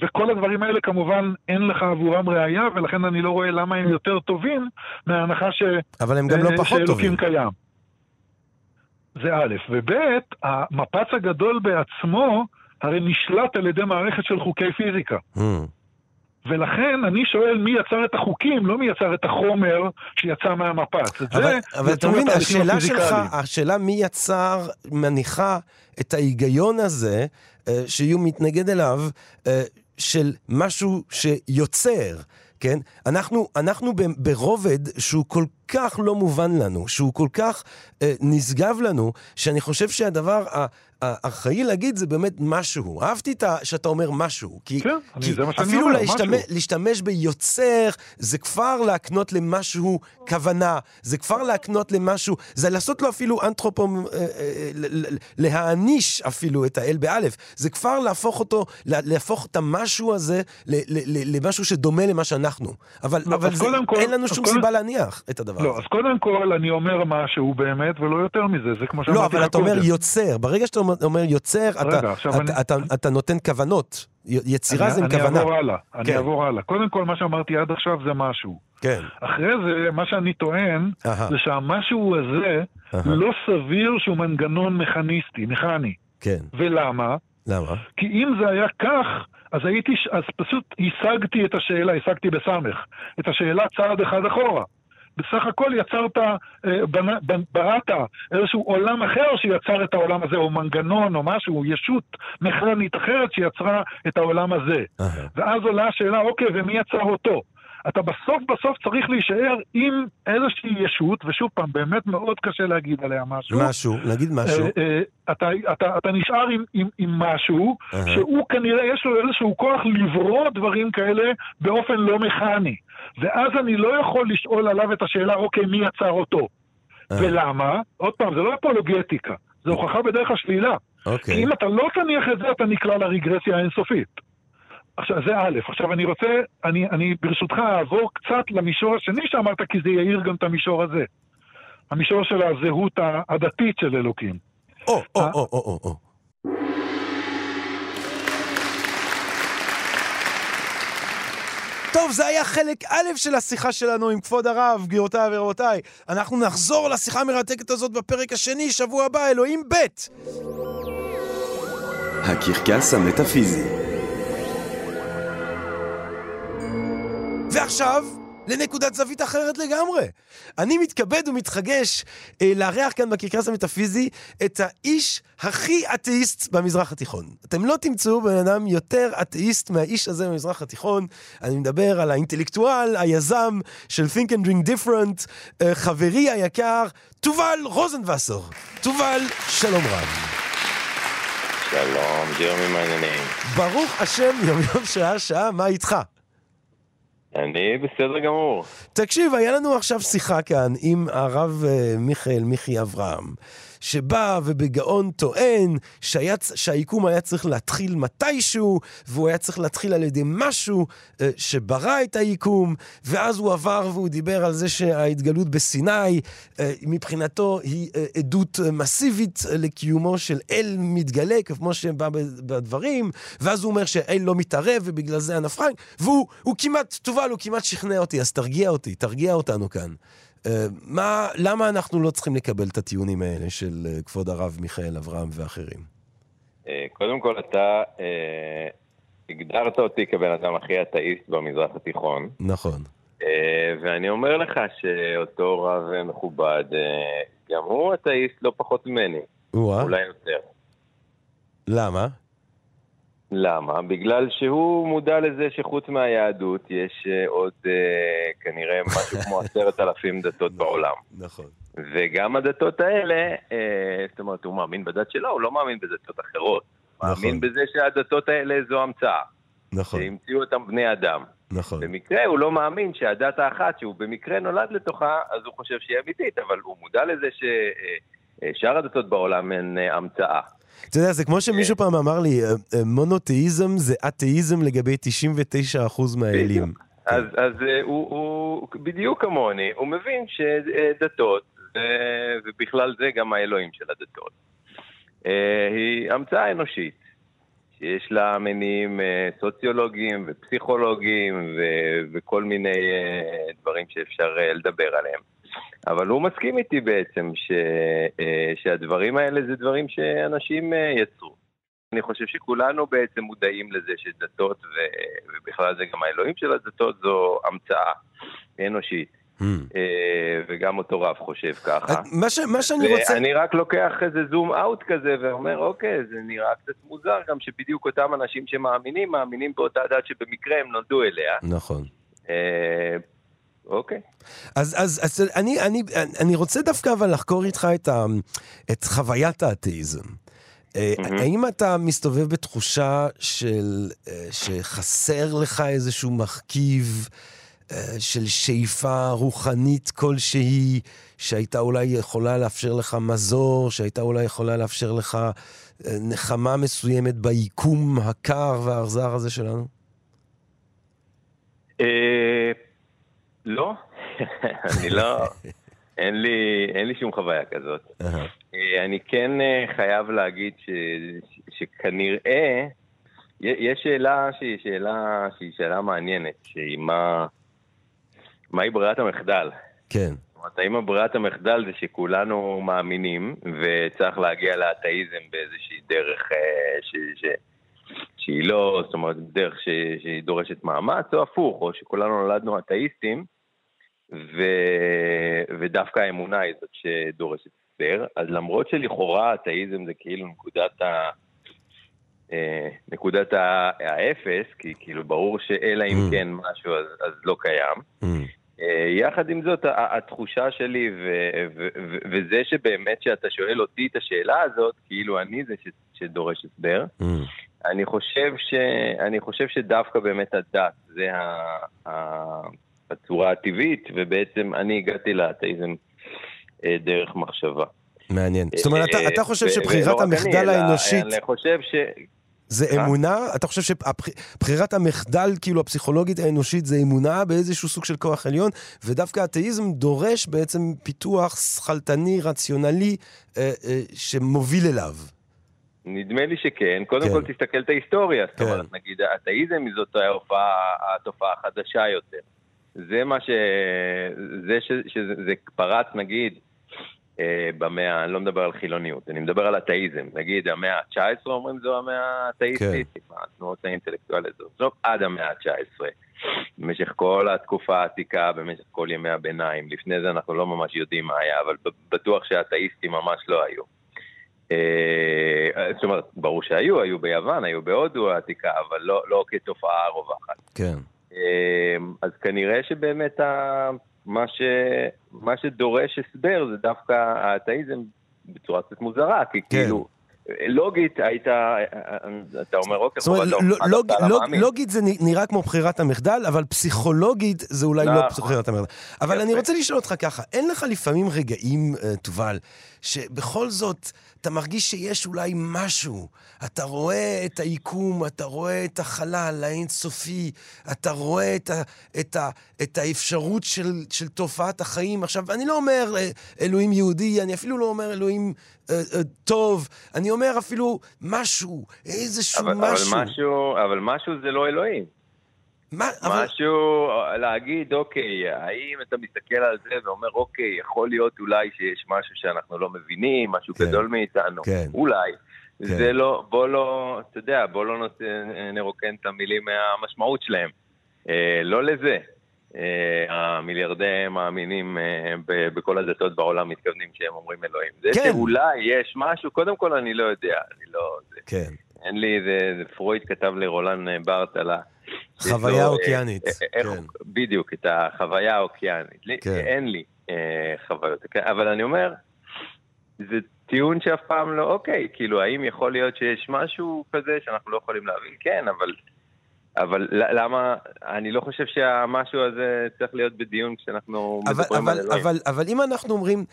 וכל הדברים האלה כמובן אין לך עבורם ראייה, ולכן אני לא רואה למה הם יותר טובים מההנחה ש... אבל הם גם לא אה, פחות טובים. קיים. זה א', וב', המפץ הגדול בעצמו הרי נשלט על ידי מערכת של חוקי פיזיקה. Mm. ולכן אני שואל מי יצר את החוקים, לא מי יצר את החומר שיצא מהמפץ. אבל, אבל אתה מבין, השאלה שלך, השאלה מי יצר, מניחה את ההיגיון הזה, אה, שיהיו מתנגד אליו, אה, של משהו שיוצר. כן? אנחנו, אנחנו ברובד שהוא כל כך לא מובן לנו, שהוא כל כך אה, נשגב לנו, שאני חושב שהדבר האחראי להגיד זה באמת משהו. אהבתי את ה... שאתה אומר משהו. כי, כן, כי אני, זה מה שאני אומר, להשתמש, משהו. אפילו להשתמש ביוצר, זה כבר להקנות למשהו כוונה, זה כבר להקנות למשהו, זה לעשות לו אפילו אנתרופום, אה, אה, להעניש אפילו את האל באלף. זה כבר להפוך אותו, להפוך את המשהו הזה למשהו שדומה למה שאנחנו. אבל, לא, אבל זה, כל, אין לנו שום סיבה להניח את הדבר לא, הזה. לא, אז קודם כל אני אומר משהו באמת, ולא יותר מזה, זה כמו שאמרתי לא, אבל אתה אומר יוצר. ברגע שאתה אומר יוצר, רגע, אתה, אתה, אני... אתה, אתה נותן כוונות. יצירה אני, זה עם אני כוונה. אעבור הלאה, כן. אני אעבור הלאה. קודם כל, מה שאמרתי עד עכשיו זה משהו. כן. אחרי זה, מה שאני טוען, Aha. זה שהמשהו הזה Aha. לא סביר שהוא מנגנון מכניסטי, מכני. כן. ולמה? למה? כי אם זה היה כך, אז הייתי, אז פשוט השגתי את השאלה, השגתי בסמך, את השאלה צעד אחד אחורה. בסך הכל יצרת, אה, בראת איזשהו עולם אחר שיצר את העולם הזה, או מנגנון או משהו, ישות מכנית אחרת שיצרה את העולם הזה. ואז עולה השאלה, אוקיי, ומי יצר אותו? אתה בסוף בסוף צריך להישאר עם איזושהי ישות, ושוב פעם, באמת מאוד קשה להגיד עליה משהו. משהו, להגיד משהו. אה, אה, אתה, אתה, אתה נשאר עם, עם, עם משהו, uh-huh. שהוא כנראה, יש לו איזשהו כוח לברוא דברים כאלה באופן לא מכני. ואז אני לא יכול לשאול עליו את השאלה, אוקיי, מי יצר אותו? Uh-huh. ולמה? עוד פעם, זה לא אפולוגטיקה, זה הוכחה בדרך השלילה. אוקיי. כי אם אתה לא תניח את זה, אתה נקלע לרגרסיה האינסופית. עכשיו, זה א', עכשיו אני רוצה, אני, אני ברשותך אעבור קצת למישור השני שאמרת, כי זה יאיר גם את המישור הזה. המישור של הזהות הדתית של אלוקים. או, או, או, או, או, או. טוב, זה היה חלק א' של השיחה שלנו עם כבוד הרב, גבירותיי ורבותיי. אנחנו נחזור לשיחה המרתקת הזאת בפרק השני, שבוע הבא, אלוהים ב'. הקרקס המטאפיזי ועכשיו, לנקודת זווית אחרת לגמרי. אני מתכבד ומתחגש אה, לארח כאן בקרקס המטאפיזי את האיש הכי אתאיסט במזרח התיכון. אתם לא תמצאו בן אדם יותר אתאיסט מהאיש הזה במזרח התיכון. אני מדבר על האינטלקטואל, היזם של Think and Drink Different, אה, חברי היקר, תובל רוזנבסר. תובל, שלום רב. שלום, ג'רמי מעניינים. ברוך השם, יום יום שעה שעה, מה איתך? אני בסדר גמור. תקשיב, היה לנו עכשיו שיחה כאן עם הרב uh, מיכאל מיכי אברהם. שבא ובגאון טוען שהיה, שהיקום היה צריך להתחיל מתישהו, והוא היה צריך להתחיל על ידי משהו אה, שברא את היקום, ואז הוא עבר והוא דיבר על זה שההתגלות בסיני, אה, מבחינתו היא אה, עדות מסיבית לקיומו של אל מתגלה, כמו שבא בדברים, ואז הוא אומר שאל לא מתערב ובגלל זה הנפחיים, והוא כמעט, תובל, הוא כמעט שכנע אותי, אז תרגיע אותי, תרגיע אותנו כאן. אה, מה, למה אנחנו לא צריכים לקבל את הטיעונים האלה של אה, כבוד הרב מיכאל אברהם ואחרים? אה, קודם כל, אתה אה, הגדרת אותי כבן אדם הכי אתאיסט במזרח התיכון. נכון. אה, ואני אומר לך שאותו רב מכובד, אה, גם הוא אתאיסט לא פחות ממני. אולי יותר. למה? למה? בגלל שהוא מודע לזה שחוץ מהיהדות יש עוד כנראה משהו כמו עשרת אלפים דתות בעולם. נכון. וגם הדתות האלה, uh, זאת אומרת, הוא מאמין בדת שלו, הוא לא מאמין בדתות אחרות. נכון. מאמין בזה שהדתות האלה זו המצאה. נכון. שהמציאו אותם בני אדם. נכון. במקרה הוא לא מאמין שהדת האחת, שהוא במקרה נולד לתוכה, אז הוא חושב שהיא אמיתית, אבל הוא מודע לזה ששאר הדתות בעולם הן המצאה. אתה יודע, זה כמו שמישהו פעם אמר לי, אה, אה, מונותאיזם זה אתאיזם לגבי 99% מהאלים. אז, אז אה, הוא, הוא בדיוק כמוני, הוא מבין שדתות, ובכלל זה גם האלוהים של הדתות, היא המצאה אנושית, שיש לה מניעים סוציולוגיים ופסיכולוגיים וכל מיני דברים שאפשר לדבר עליהם. אבל הוא מסכים איתי בעצם ש, אה, שהדברים האלה זה דברים שאנשים אה, יצרו. אני חושב שכולנו בעצם מודעים לזה שדתות, ובכלל זה גם האלוהים של הדתות, זו המצאה אנושית. Mm. וגם אותו רב חושב ככה. מה, ש, מה שאני רוצה... ואני רק לוקח איזה זום אאוט כזה ואומר, אוקיי, זה נראה קצת מוזר גם שבדיוק אותם אנשים שמאמינים, מאמינים באותה דת שבמקרה הם נולדו אליה. נכון. אוקיי. אז, אז, אז אני, אני, אני רוצה דווקא אבל לחקור איתך את, ה, את חוויית האתאיזם. Mm-hmm. האם אתה מסתובב בתחושה של, אה, שחסר לך איזשהו מרכיב אה, של שאיפה רוחנית כלשהי, שהייתה אולי יכולה לאפשר לך מזור, שהייתה אולי יכולה לאפשר לך נחמה מסוימת ביקום הקר והאכזר הזה שלנו? לא, אני לא, אין לי, אין לי שום חוויה כזאת. אני כן אה, חייב להגיד ש, שכנראה, יש שאלה שהיא שאלה, שהיא שאלה מעניינת, שהיא מה, מהי ברירת המחדל. כן. זאת אומרת, האם ברירת המחדל זה שכולנו מאמינים וצריך להגיע לאתאיזם באיזושהי דרך אה, ש... ש שהיא לא, זאת אומרת, דרך ש, שהיא דורשת מאמץ, או הפוך, או שכולנו נולדנו אתאיסטים, ו... ודווקא האמונה היא זאת שדורשת הסבר. אז למרות שלכאורה אתאיזם זה כאילו נקודת ה... אה, נקודת האפס, כי כאילו ברור שאלא אם mm. כן משהו אז, אז לא קיים. Mm. אה, יחד עם זאת, התחושה שלי, ו- ו- ו- וזה שבאמת שאתה שואל אותי את השאלה הזאת, כאילו אני זה ש- שדורש הסבר, mm. אני, חושב ש- אני חושב שדווקא באמת הדת זה ה- בצורה הטבעית, ובעצם אני הגעתי לאתאיזם דרך מחשבה. מעניין. זאת אומרת, אתה, אתה חושב שבחירת המחדל האנושית... אני חושב ש... זה אמונה? אתה חושב שבחירת המחדל, כאילו הפסיכולוגית האנושית, זה אמונה באיזשהו סוג של כוח עליון, ודווקא האתאיזם דורש בעצם פיתוח שכלתני, רציונלי, אה, אה, שמוביל אליו. נדמה לי שכן. קודם כן. כל תסתכל את ההיסטוריה. כן. זאת אומרת, נגיד, האתאיזם זאת התופעה החדשה יותר. זה מה ש... זה ש... שזה פרץ, נגיד, אה, במאה, אני לא מדבר על חילוניות, אני מדבר על אתאיזם. נגיד, המאה ה-19 אומרים זו המאה האתאיסטית, כן. התנועות האינטלקטואליות, זו עד המאה ה-19. במשך כל התקופה העתיקה, במשך כל ימי הביניים. לפני זה אנחנו לא ממש יודעים מה היה, אבל בטוח שהאתאיסטים ממש לא היו. אה, זאת אומרת, ברור שהיו, היו ביוון, היו בהודו העתיקה, אבל לא, לא כתופעה רווחת. כן. אמ, אז כנראה שבאמת ה... מה, ש... מה שדורש הסבר זה דווקא האתאיזם בצורה קצת מוזרה, כי כן. כאילו לוגית היית, אתה אומר, אוקיי, זאת אומרת, לוג, לוג, לוג, לוגית זה נראה כמו בחירת המחדל, אבל פסיכולוגית זה אולי לא נכון. בחירת המחדל. אבל אני רוצה לשאול אותך ככה, אין לך לפעמים רגעים, אה, תובל, שבכל זאת אתה מרגיש שיש אולי משהו. אתה רואה את היקום, אתה רואה את החלל האינסופי, אתה רואה את, ה, את, ה, את האפשרות של, של תופעת החיים. עכשיו, אני לא אומר אה, אלוהים יהודי, אני אפילו לא אומר אלוהים אה, אה, טוב, אני אומר אפילו משהו, איזשהו אבל, משהו. אבל משהו. אבל משהו זה לא אלוהים. מה, משהו, אבל... להגיד, אוקיי, האם אתה מסתכל על זה ואומר, אוקיי, יכול להיות אולי שיש משהו שאנחנו לא מבינים, משהו כן, גדול מאיתנו, כן, אולי. כן. זה לא, בוא לא, אתה יודע, בוא לא נות, נרוקן את המילים מהמשמעות שלהם. אה, לא לזה. אה, המיליארדי מאמינים אה, בכל הדתות בעולם מתכוונים שהם אומרים אלוהים. זה כן. שאולי יש משהו, קודם כל אני לא יודע, אני לא... כן. אין לי, זה, זה פרויד כתב לרולן אה, בארט על ה... חוויה אוקיינית. כן. בדיוק, את החוויה האוקיינית. כן. אין לי חוויות, אבל אני אומר, זה טיעון שאף פעם לא, אוקיי, כאילו, האם יכול להיות שיש משהו כזה שאנחנו לא יכולים להבין? כן, אבל... אבל למה, אני לא חושב שהמשהו הזה צריך להיות בדיון כשאנחנו אבל, מדברים אבל, על אלוהים. אבל, אבל אם אנחנו אומרים,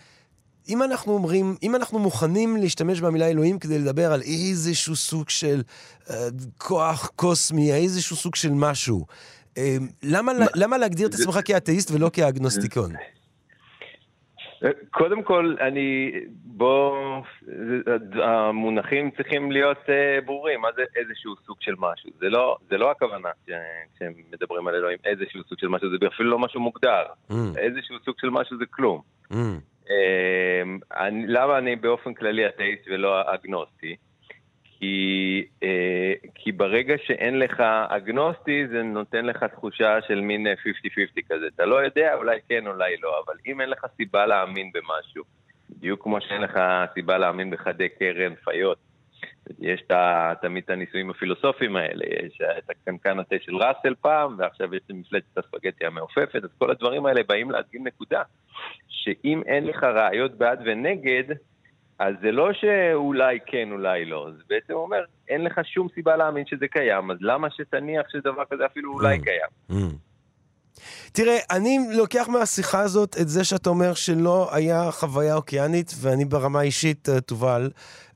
אם אנחנו אומרים, אם אנחנו מוכנים להשתמש במילה אלוהים כדי לדבר על איזשהו סוג של uh, כוח קוסמי, איזשהו סוג של משהו, uh, למה, מה, למה להגדיר את עצמך כאתאיסט ולא כאגנוסטיקון? קודם כל, אני, בוא, המונחים צריכים להיות uh, ברורים, מה זה איזשהו סוג של משהו. זה לא, זה לא הכוונה כשהם מדברים על אלוהים, איזשהו סוג של משהו, זה אפילו לא משהו מוגדר. Mm. איזשהו סוג של משהו זה כלום. Mm. אמ, אני, למה אני באופן כללי אתאיסט ולא אגנוסטי? כי, אה, כי ברגע שאין לך אגנוסטי, זה נותן לך תחושה של מין 50-50 כזה. אתה לא יודע, אולי כן, אולי לא, אבל אם אין לך סיבה להאמין במשהו, בדיוק כמו שאין לך סיבה להאמין בחדי קרן, פיות, יש תמיד את הניסויים הפילוסופיים האלה, יש את הקנקן התה של ראסל פעם, ועכשיו יש את מפלצת הספגטי המעופפת, אז כל הדברים האלה באים להדגים נקודה, שאם אין לך ראיות בעד ונגד, אז זה לא שאולי כן, אולי לא, זה בעצם אומר, אין לך שום סיבה להאמין שזה קיים, אז למה שתניח שדבר כזה אפילו אולי mm. קיים? Mm. תראה, אני לוקח מהשיחה הזאת את זה שאתה אומר שלא היה חוויה אוקיינית, ואני ברמה אישית, אה, תובל,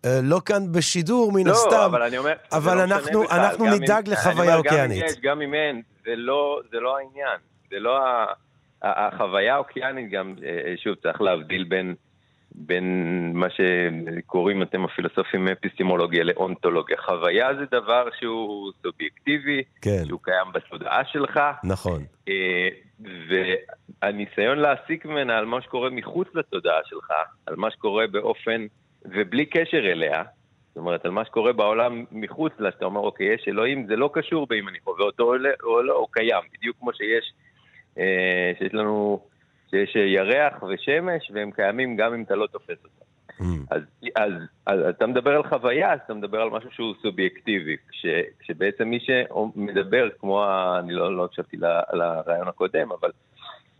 אה, לא כאן בשידור, מן לא, הסתם. אבל אני אומר... אבל לא אנחנו, אנחנו נדאג אם, לחוויה אוקיינית. גם אם יש, גם אם אין, זה לא, זה לא העניין. זה לא ה... החוויה האוקיינית גם, אה, שוב, צריך להבדיל בין... בין מה שקוראים אתם הפילוסופים אפיסטימולוגיה לאונתולוגיה. חוויה זה דבר שהוא סובייקטיבי, כן. שהוא קיים בתודעה שלך. נכון. אה, והניסיון להסיק ממנה על מה שקורה מחוץ לתודעה שלך, על מה שקורה באופן, ובלי קשר אליה, זאת אומרת, על מה שקורה בעולם מחוץ לה, שאתה אומר, אוקיי, יש אלוהים, זה לא קשור באם אני חווה אותו או לא, הוא קיים, בדיוק כמו שיש, אה, שיש לנו... שיש ירח ושמש, והם קיימים גם אם אתה לא תופס אותם. Mm. אז, אז, אז אתה מדבר על חוויה, אז אתה מדבר על משהו שהוא סובייקטיבי, כש, כשבעצם מי שמדבר, כמו, ה, אני לא, לא הקשבתי על הרעיון הקודם, אבל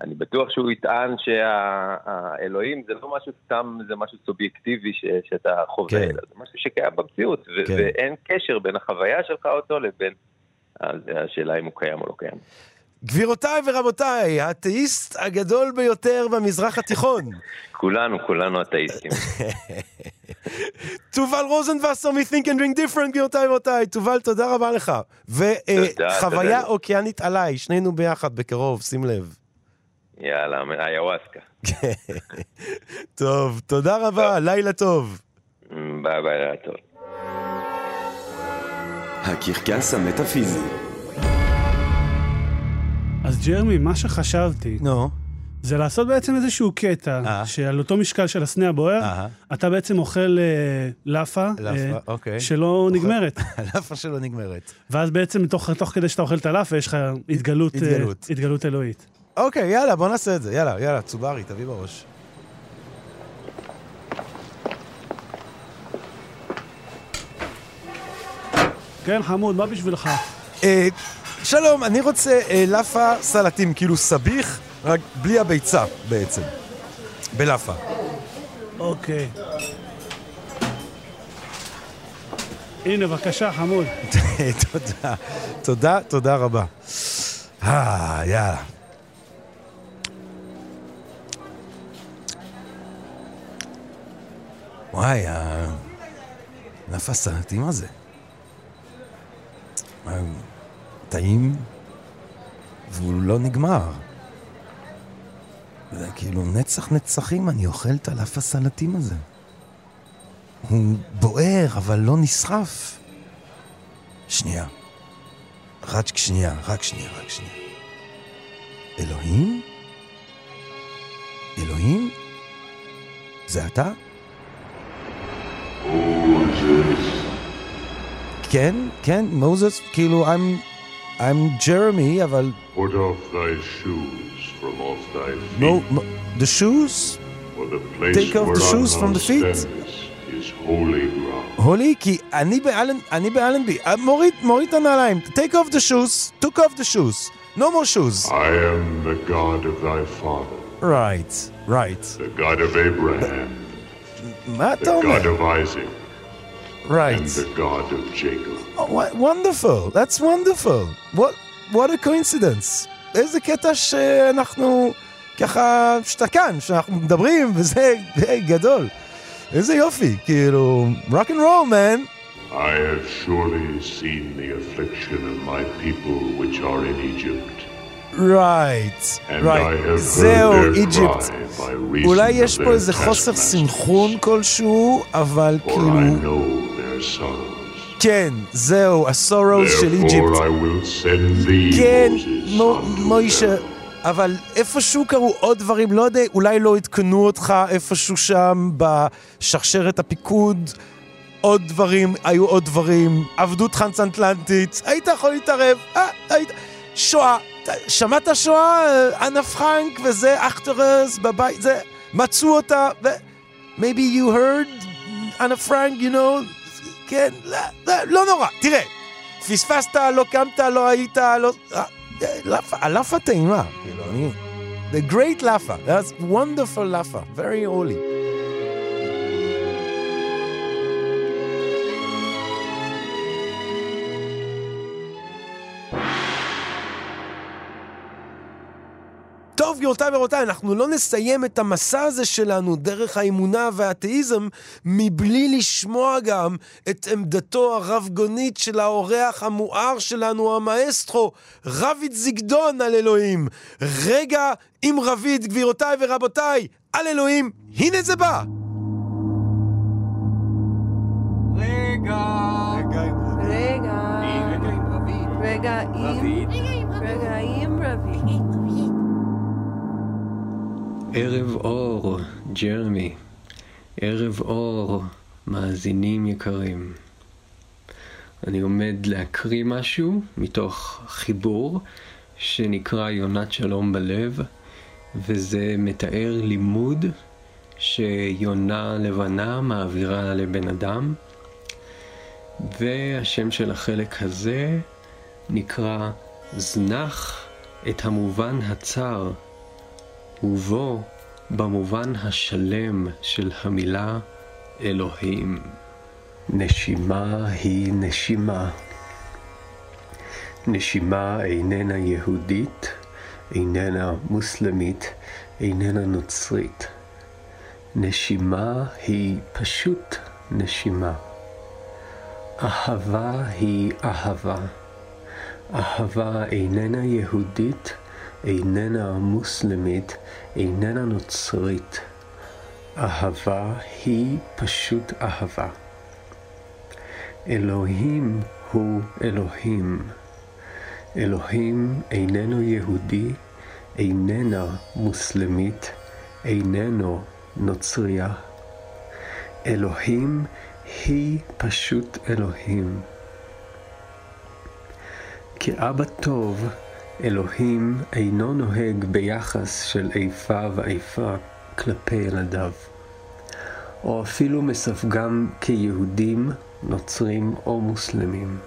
אני בטוח שהוא יטען שהאלוהים זה לא משהו סתם, זה משהו סובייקטיבי ש, שאתה חווה, כן. אלא זה משהו שקיים במציאות, ו, כן. ואין קשר בין החוויה שלך אותו לבין השאלה אם הוא קיים או לא קיים. גבירותיי ורבותיי, האתאיסט הגדול ביותר במזרח התיכון. כולנו, כולנו אתאיסטים. תובל רוזנבסר מ-Think and Drink Different, גבירותיי ורבותיי. תובל, תודה רבה לך. וחוויה אוקיינית עליי, שנינו ביחד בקרוב, שים לב. יאללה, איוואסקה. טוב, תודה רבה, לילה טוב. ביי ביי, לילה טוב. הקרקס המטאפיזי אז ג'רמי, מה שחשבתי, נו. זה לעשות בעצם איזשהו קטע, אה. שעל אותו משקל של הסנה הבוער, אה. אתה בעצם אוכל אה, לאפה, לאפה אוקיי. שלא נגמרת. לאפה שלא נגמרת. ואז בעצם תוך, תוך כדי שאתה אוכל את הלאפה, יש לך התגלות, התגלות. התגלות אלוהית. אוקיי, יאללה, בוא נעשה את זה. יאללה, יאללה, צוברי, תביא בראש. כן, חמוד, מה בשבילך? שלום, אני רוצה אה, לאפה סלטים, כאילו סביח, רק בלי הביצה בעצם. בלאפה. אוקיי. הנה, בבקשה, חמוד. תודה, תודה, תודה רבה. אה, יאללה. וואי, ענף הסלטים הזה. טעים, והוא לא נגמר. זה כאילו נצח נצחים אני אוכל את ענף הסלטים הזה. הוא בוער, אבל לא נסחף. שנייה. רק שנייה, רק שנייה, רק שנייה. אלוהים? אלוהים? זה אתה? כן, כן, מוזס, כאילו, I'm, I'm Jeremy, אבל... Put off thy shoes from off thy feet. No, no the shoes? Take off the shoes from the feet? הולי, כי אני באלנ... אני באלנבי. מוריד, מוריד את הנעליים. Take off the shoes. Took off the shoes. No more shoes. I am the God of thy father. Right, right. The God of Abraham. מה אתה אומר? The God of Isaac. Right. And the God of Jacob. Oh, wonderful. That's wonderful. What, what a coincidence. איזה קטע שאנחנו ככה, שאתה כאן, שאנחנו מדברים, וזה גדול. איזה יופי, כאילו, rock and roll, man. I have surely seen the affliction of my people which are in Egypt. right, right, זהו, Egypt. אולי יש פה איזה חוסר סנכרון כלשהו, אבל כאילו... כן, זהו, הסורו של Egypt. כן, מוישה. אבל איפשהו קרו עוד דברים, לא יודע, אולי לא עדכנו אותך איפשהו שם בשרשרת הפיקוד, עוד דברים, היו עוד דברים, עבדות טרנס-אטלנטית, היית יכול להתערב, אה, היית... שואה, שמעת שואה? אנה פרנק וזה, אכטרס בבית, זה, מצאו אותה, ו... maybe you heard אנה פרנק, you know, כן, לא, לא, לא נורא, תראה, פספסת, לא קמת, לא היית, לא... הלאפה טעימה, כאילו, אני... The great lafa, that's wonderful lafa, very holy. טוב, גבירותיי ורבותיי, אנחנו לא נסיים את המסע הזה שלנו דרך האמונה והאתאיזם מבלי לשמוע גם את עמדתו הרב-גונית של האורח המואר שלנו, המאסטרו, רביד זיגדון על אלוהים. רגע עם רביד, גבירותיי ורבותיי, על אלוהים, הנה זה בא! רגע. רגע עם רביד. רגע. רגע עם רביד. רגע עם רביד. רגע עם רביד. ערב אור, ג'רמי. ערב אור, מאזינים יקרים. אני עומד להקריא משהו מתוך חיבור שנקרא יונת שלום בלב, וזה מתאר לימוד שיונה לבנה מעבירה לבן אדם, והשם של החלק הזה נקרא זנח את המובן הצר ובו במובן השלם של המילה אלוהים. נשימה היא נשימה. נשימה איננה יהודית, איננה מוסלמית, איננה נוצרית. נשימה היא פשוט נשימה. אהבה היא אהבה. אהבה איננה יהודית, איננה מוסלמית, איננה נוצרית. אהבה היא פשוט אהבה. אלוהים הוא אלוהים. אלוהים איננו יהודי, איננה מוסלמית, איננו נוצריה. אלוהים היא פשוט אלוהים. כאבא טוב, אלוהים אינו נוהג ביחס של איפה ואיפה כלפי ילדיו, או אפילו מספגם כיהודים, נוצרים או מוסלמים.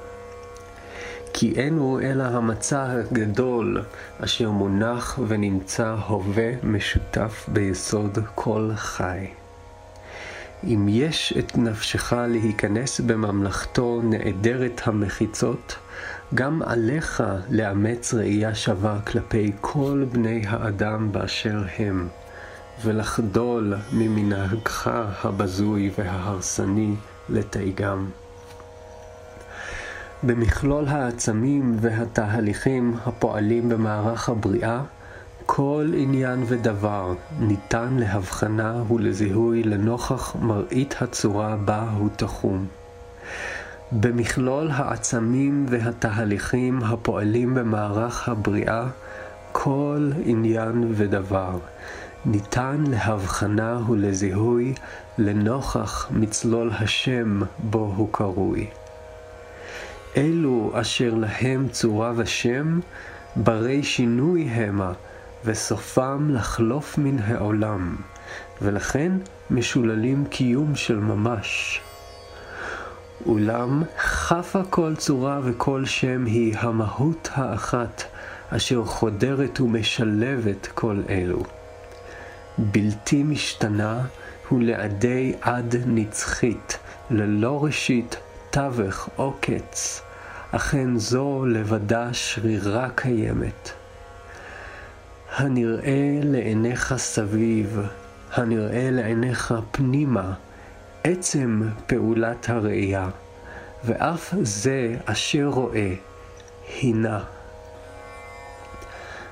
כי אין הוא אלא המצע הגדול אשר מונח ונמצא הווה משותף ביסוד כל חי. אם יש את נפשך להיכנס בממלכתו נעדרת המחיצות, גם עליך לאמץ ראייה שווה כלפי כל בני האדם באשר הם, ולחדול ממנהגך הבזוי וההרסני לתייגם. במכלול העצמים והתהליכים הפועלים במערך הבריאה, כל עניין ודבר ניתן להבחנה ולזיהוי לנוכח מראית הצורה בה הוא תחום. במכלול העצמים והתהליכים הפועלים במערך הבריאה, כל עניין ודבר ניתן להבחנה ולזיהוי לנוכח מצלול השם בו הוא קרוי. אלו אשר להם צורה ושם, ברי שינוי המה, וסופם לחלוף מן העולם, ולכן משוללים קיום של ממש. אולם חפה כל צורה וכל שם היא המהות האחת, אשר חודרת ומשלבת כל אלו. בלתי משתנה ולעדי עד נצחית, ללא ראשית, תווך או קץ, אכן זו לבדה שרירה קיימת. הנראה לעיניך סביב, הנראה לעיניך פנימה, עצם פעולת הראייה, ואף זה אשר רואה, הינה.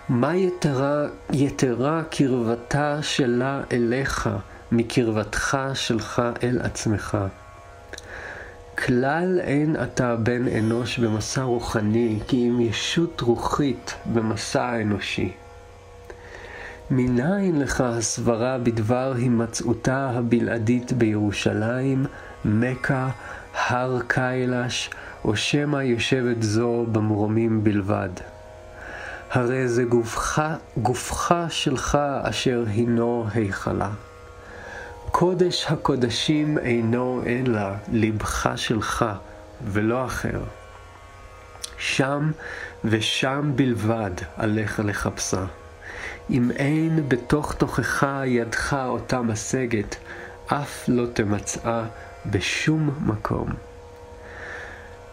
מה יתרה, יתרה קרבתה שלה אליך מקרבתך שלך אל עצמך? כלל אין אתה בן אנוש במסע רוחני, כי אם ישות רוחית במסע האנושי. מניין לך הסברה בדבר הימצאותה הבלעדית בירושלים, מכה, הר קיילש, או שמא יושבת זו במרומים בלבד? הרי זה גופך, גופך שלך אשר הינו היכלה. קודש הקודשים אינו אלא לבך שלך, ולא אחר. שם ושם בלבד עליך לחפשה. אם אין בתוך תוכך ידך אותה משגת, אף לא תמצאה בשום מקום.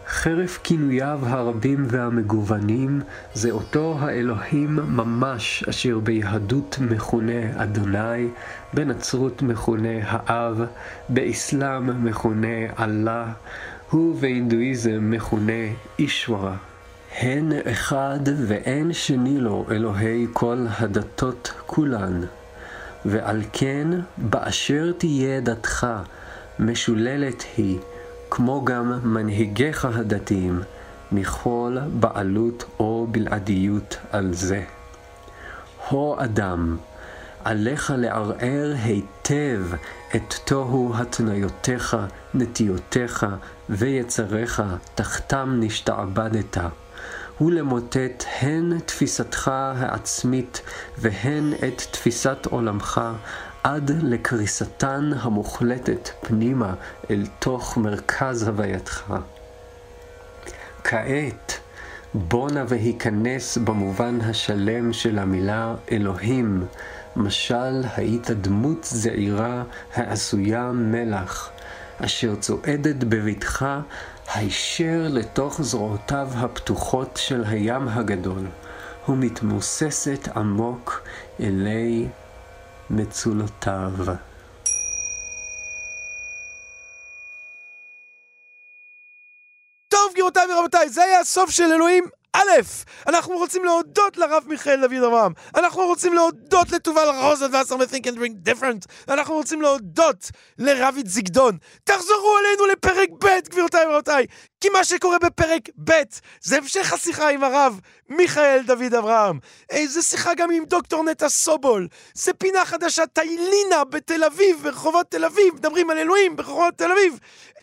חרף כינוייו הרבים והמגוונים, זה אותו האלוהים ממש אשר ביהדות מכונה אדוני, בנצרות מכונה האב, באסלאם מכונה אללה, ובהינדואיזם מכונה אישוורה. הן אחד ואין שני לו אלוהי כל הדתות כולן, ועל כן באשר תהיה דתך משוללת היא, כמו גם מנהיגיך הדתיים, מכל בעלות או בלעדיות על זה. הו אדם, עליך לערער היטב את תוהו התניותיך, נטיותיך ויצריך, תחתם נשתעבדת. ולמוטט הן תפיסתך העצמית והן את תפיסת עולמך עד לקריסתן המוחלטת פנימה אל תוך מרכז הווייתך. כעת, בונה והיכנס במובן השלם של המילה אלוהים, משל היית דמות זעירה העשויה מלח, אשר צועדת בביתך הישר לתוך זרועותיו הפתוחות של הים הגדול, ומתמוססת עמוק אלי מצולותיו. טוב, גבירותיי ורבותיי, זה היה הסוף של אלוהים א', אנחנו רוצים להודות לרב מיכאל דוד אברהם, אנחנו רוצים להודות לתובל רוזת והסר ו-think and drink different, אנחנו רוצים להודות לרביד זיגדון. תחזרו אלינו לפרק ב', גבירותיי ורבותיי, כי מה שקורה בפרק ב' זה המשך השיחה עם הרב מיכאל דוד אברהם. זה שיחה גם עם דוקטור נטע סובול. זה פינה חדשה, טיילינה בתל אביב, ברחובות תל אביב, מדברים על אלוהים ברחובות תל אביב.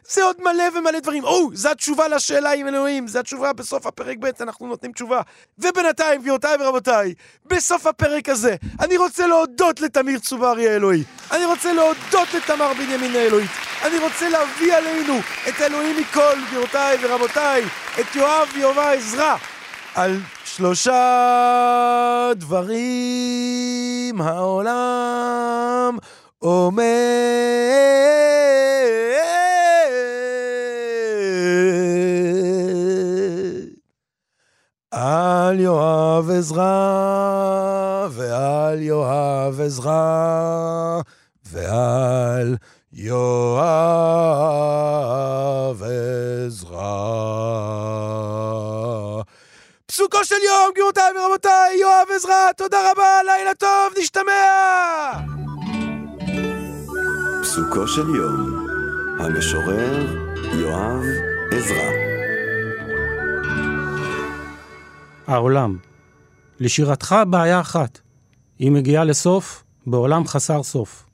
זה עוד מלא ומלא דברים. או, זו התשובה לשאלה עם אלוהים, זו התשובה בסוף הפרק ב', אנחנו נותנים תשובה. ובינתיים, גבירותיי ורבותיי, בסוף הפרק הזה, אני רוצה להודות לתמיר צוברי האלוהי. אני רוצה להודות לתמר בנימין האלוהית. אני רוצה להביא עלינו את אלוהים מכל, גבירותיי ורבותיי, את יואב ויובא עזרא, על שלושה דברים העולם עומד. על יואב עזרא ועל יואב עזרא ועל... יואב עזרא. פסוקו של יום, גבירותיי ורבותיי, יואב עזרא, תודה רבה, לילה טוב, נשתמע! פסוקו של יום, המשורר יואב עזרא. העולם. לשירתך בעיה אחת, היא מגיעה לסוף בעולם חסר סוף.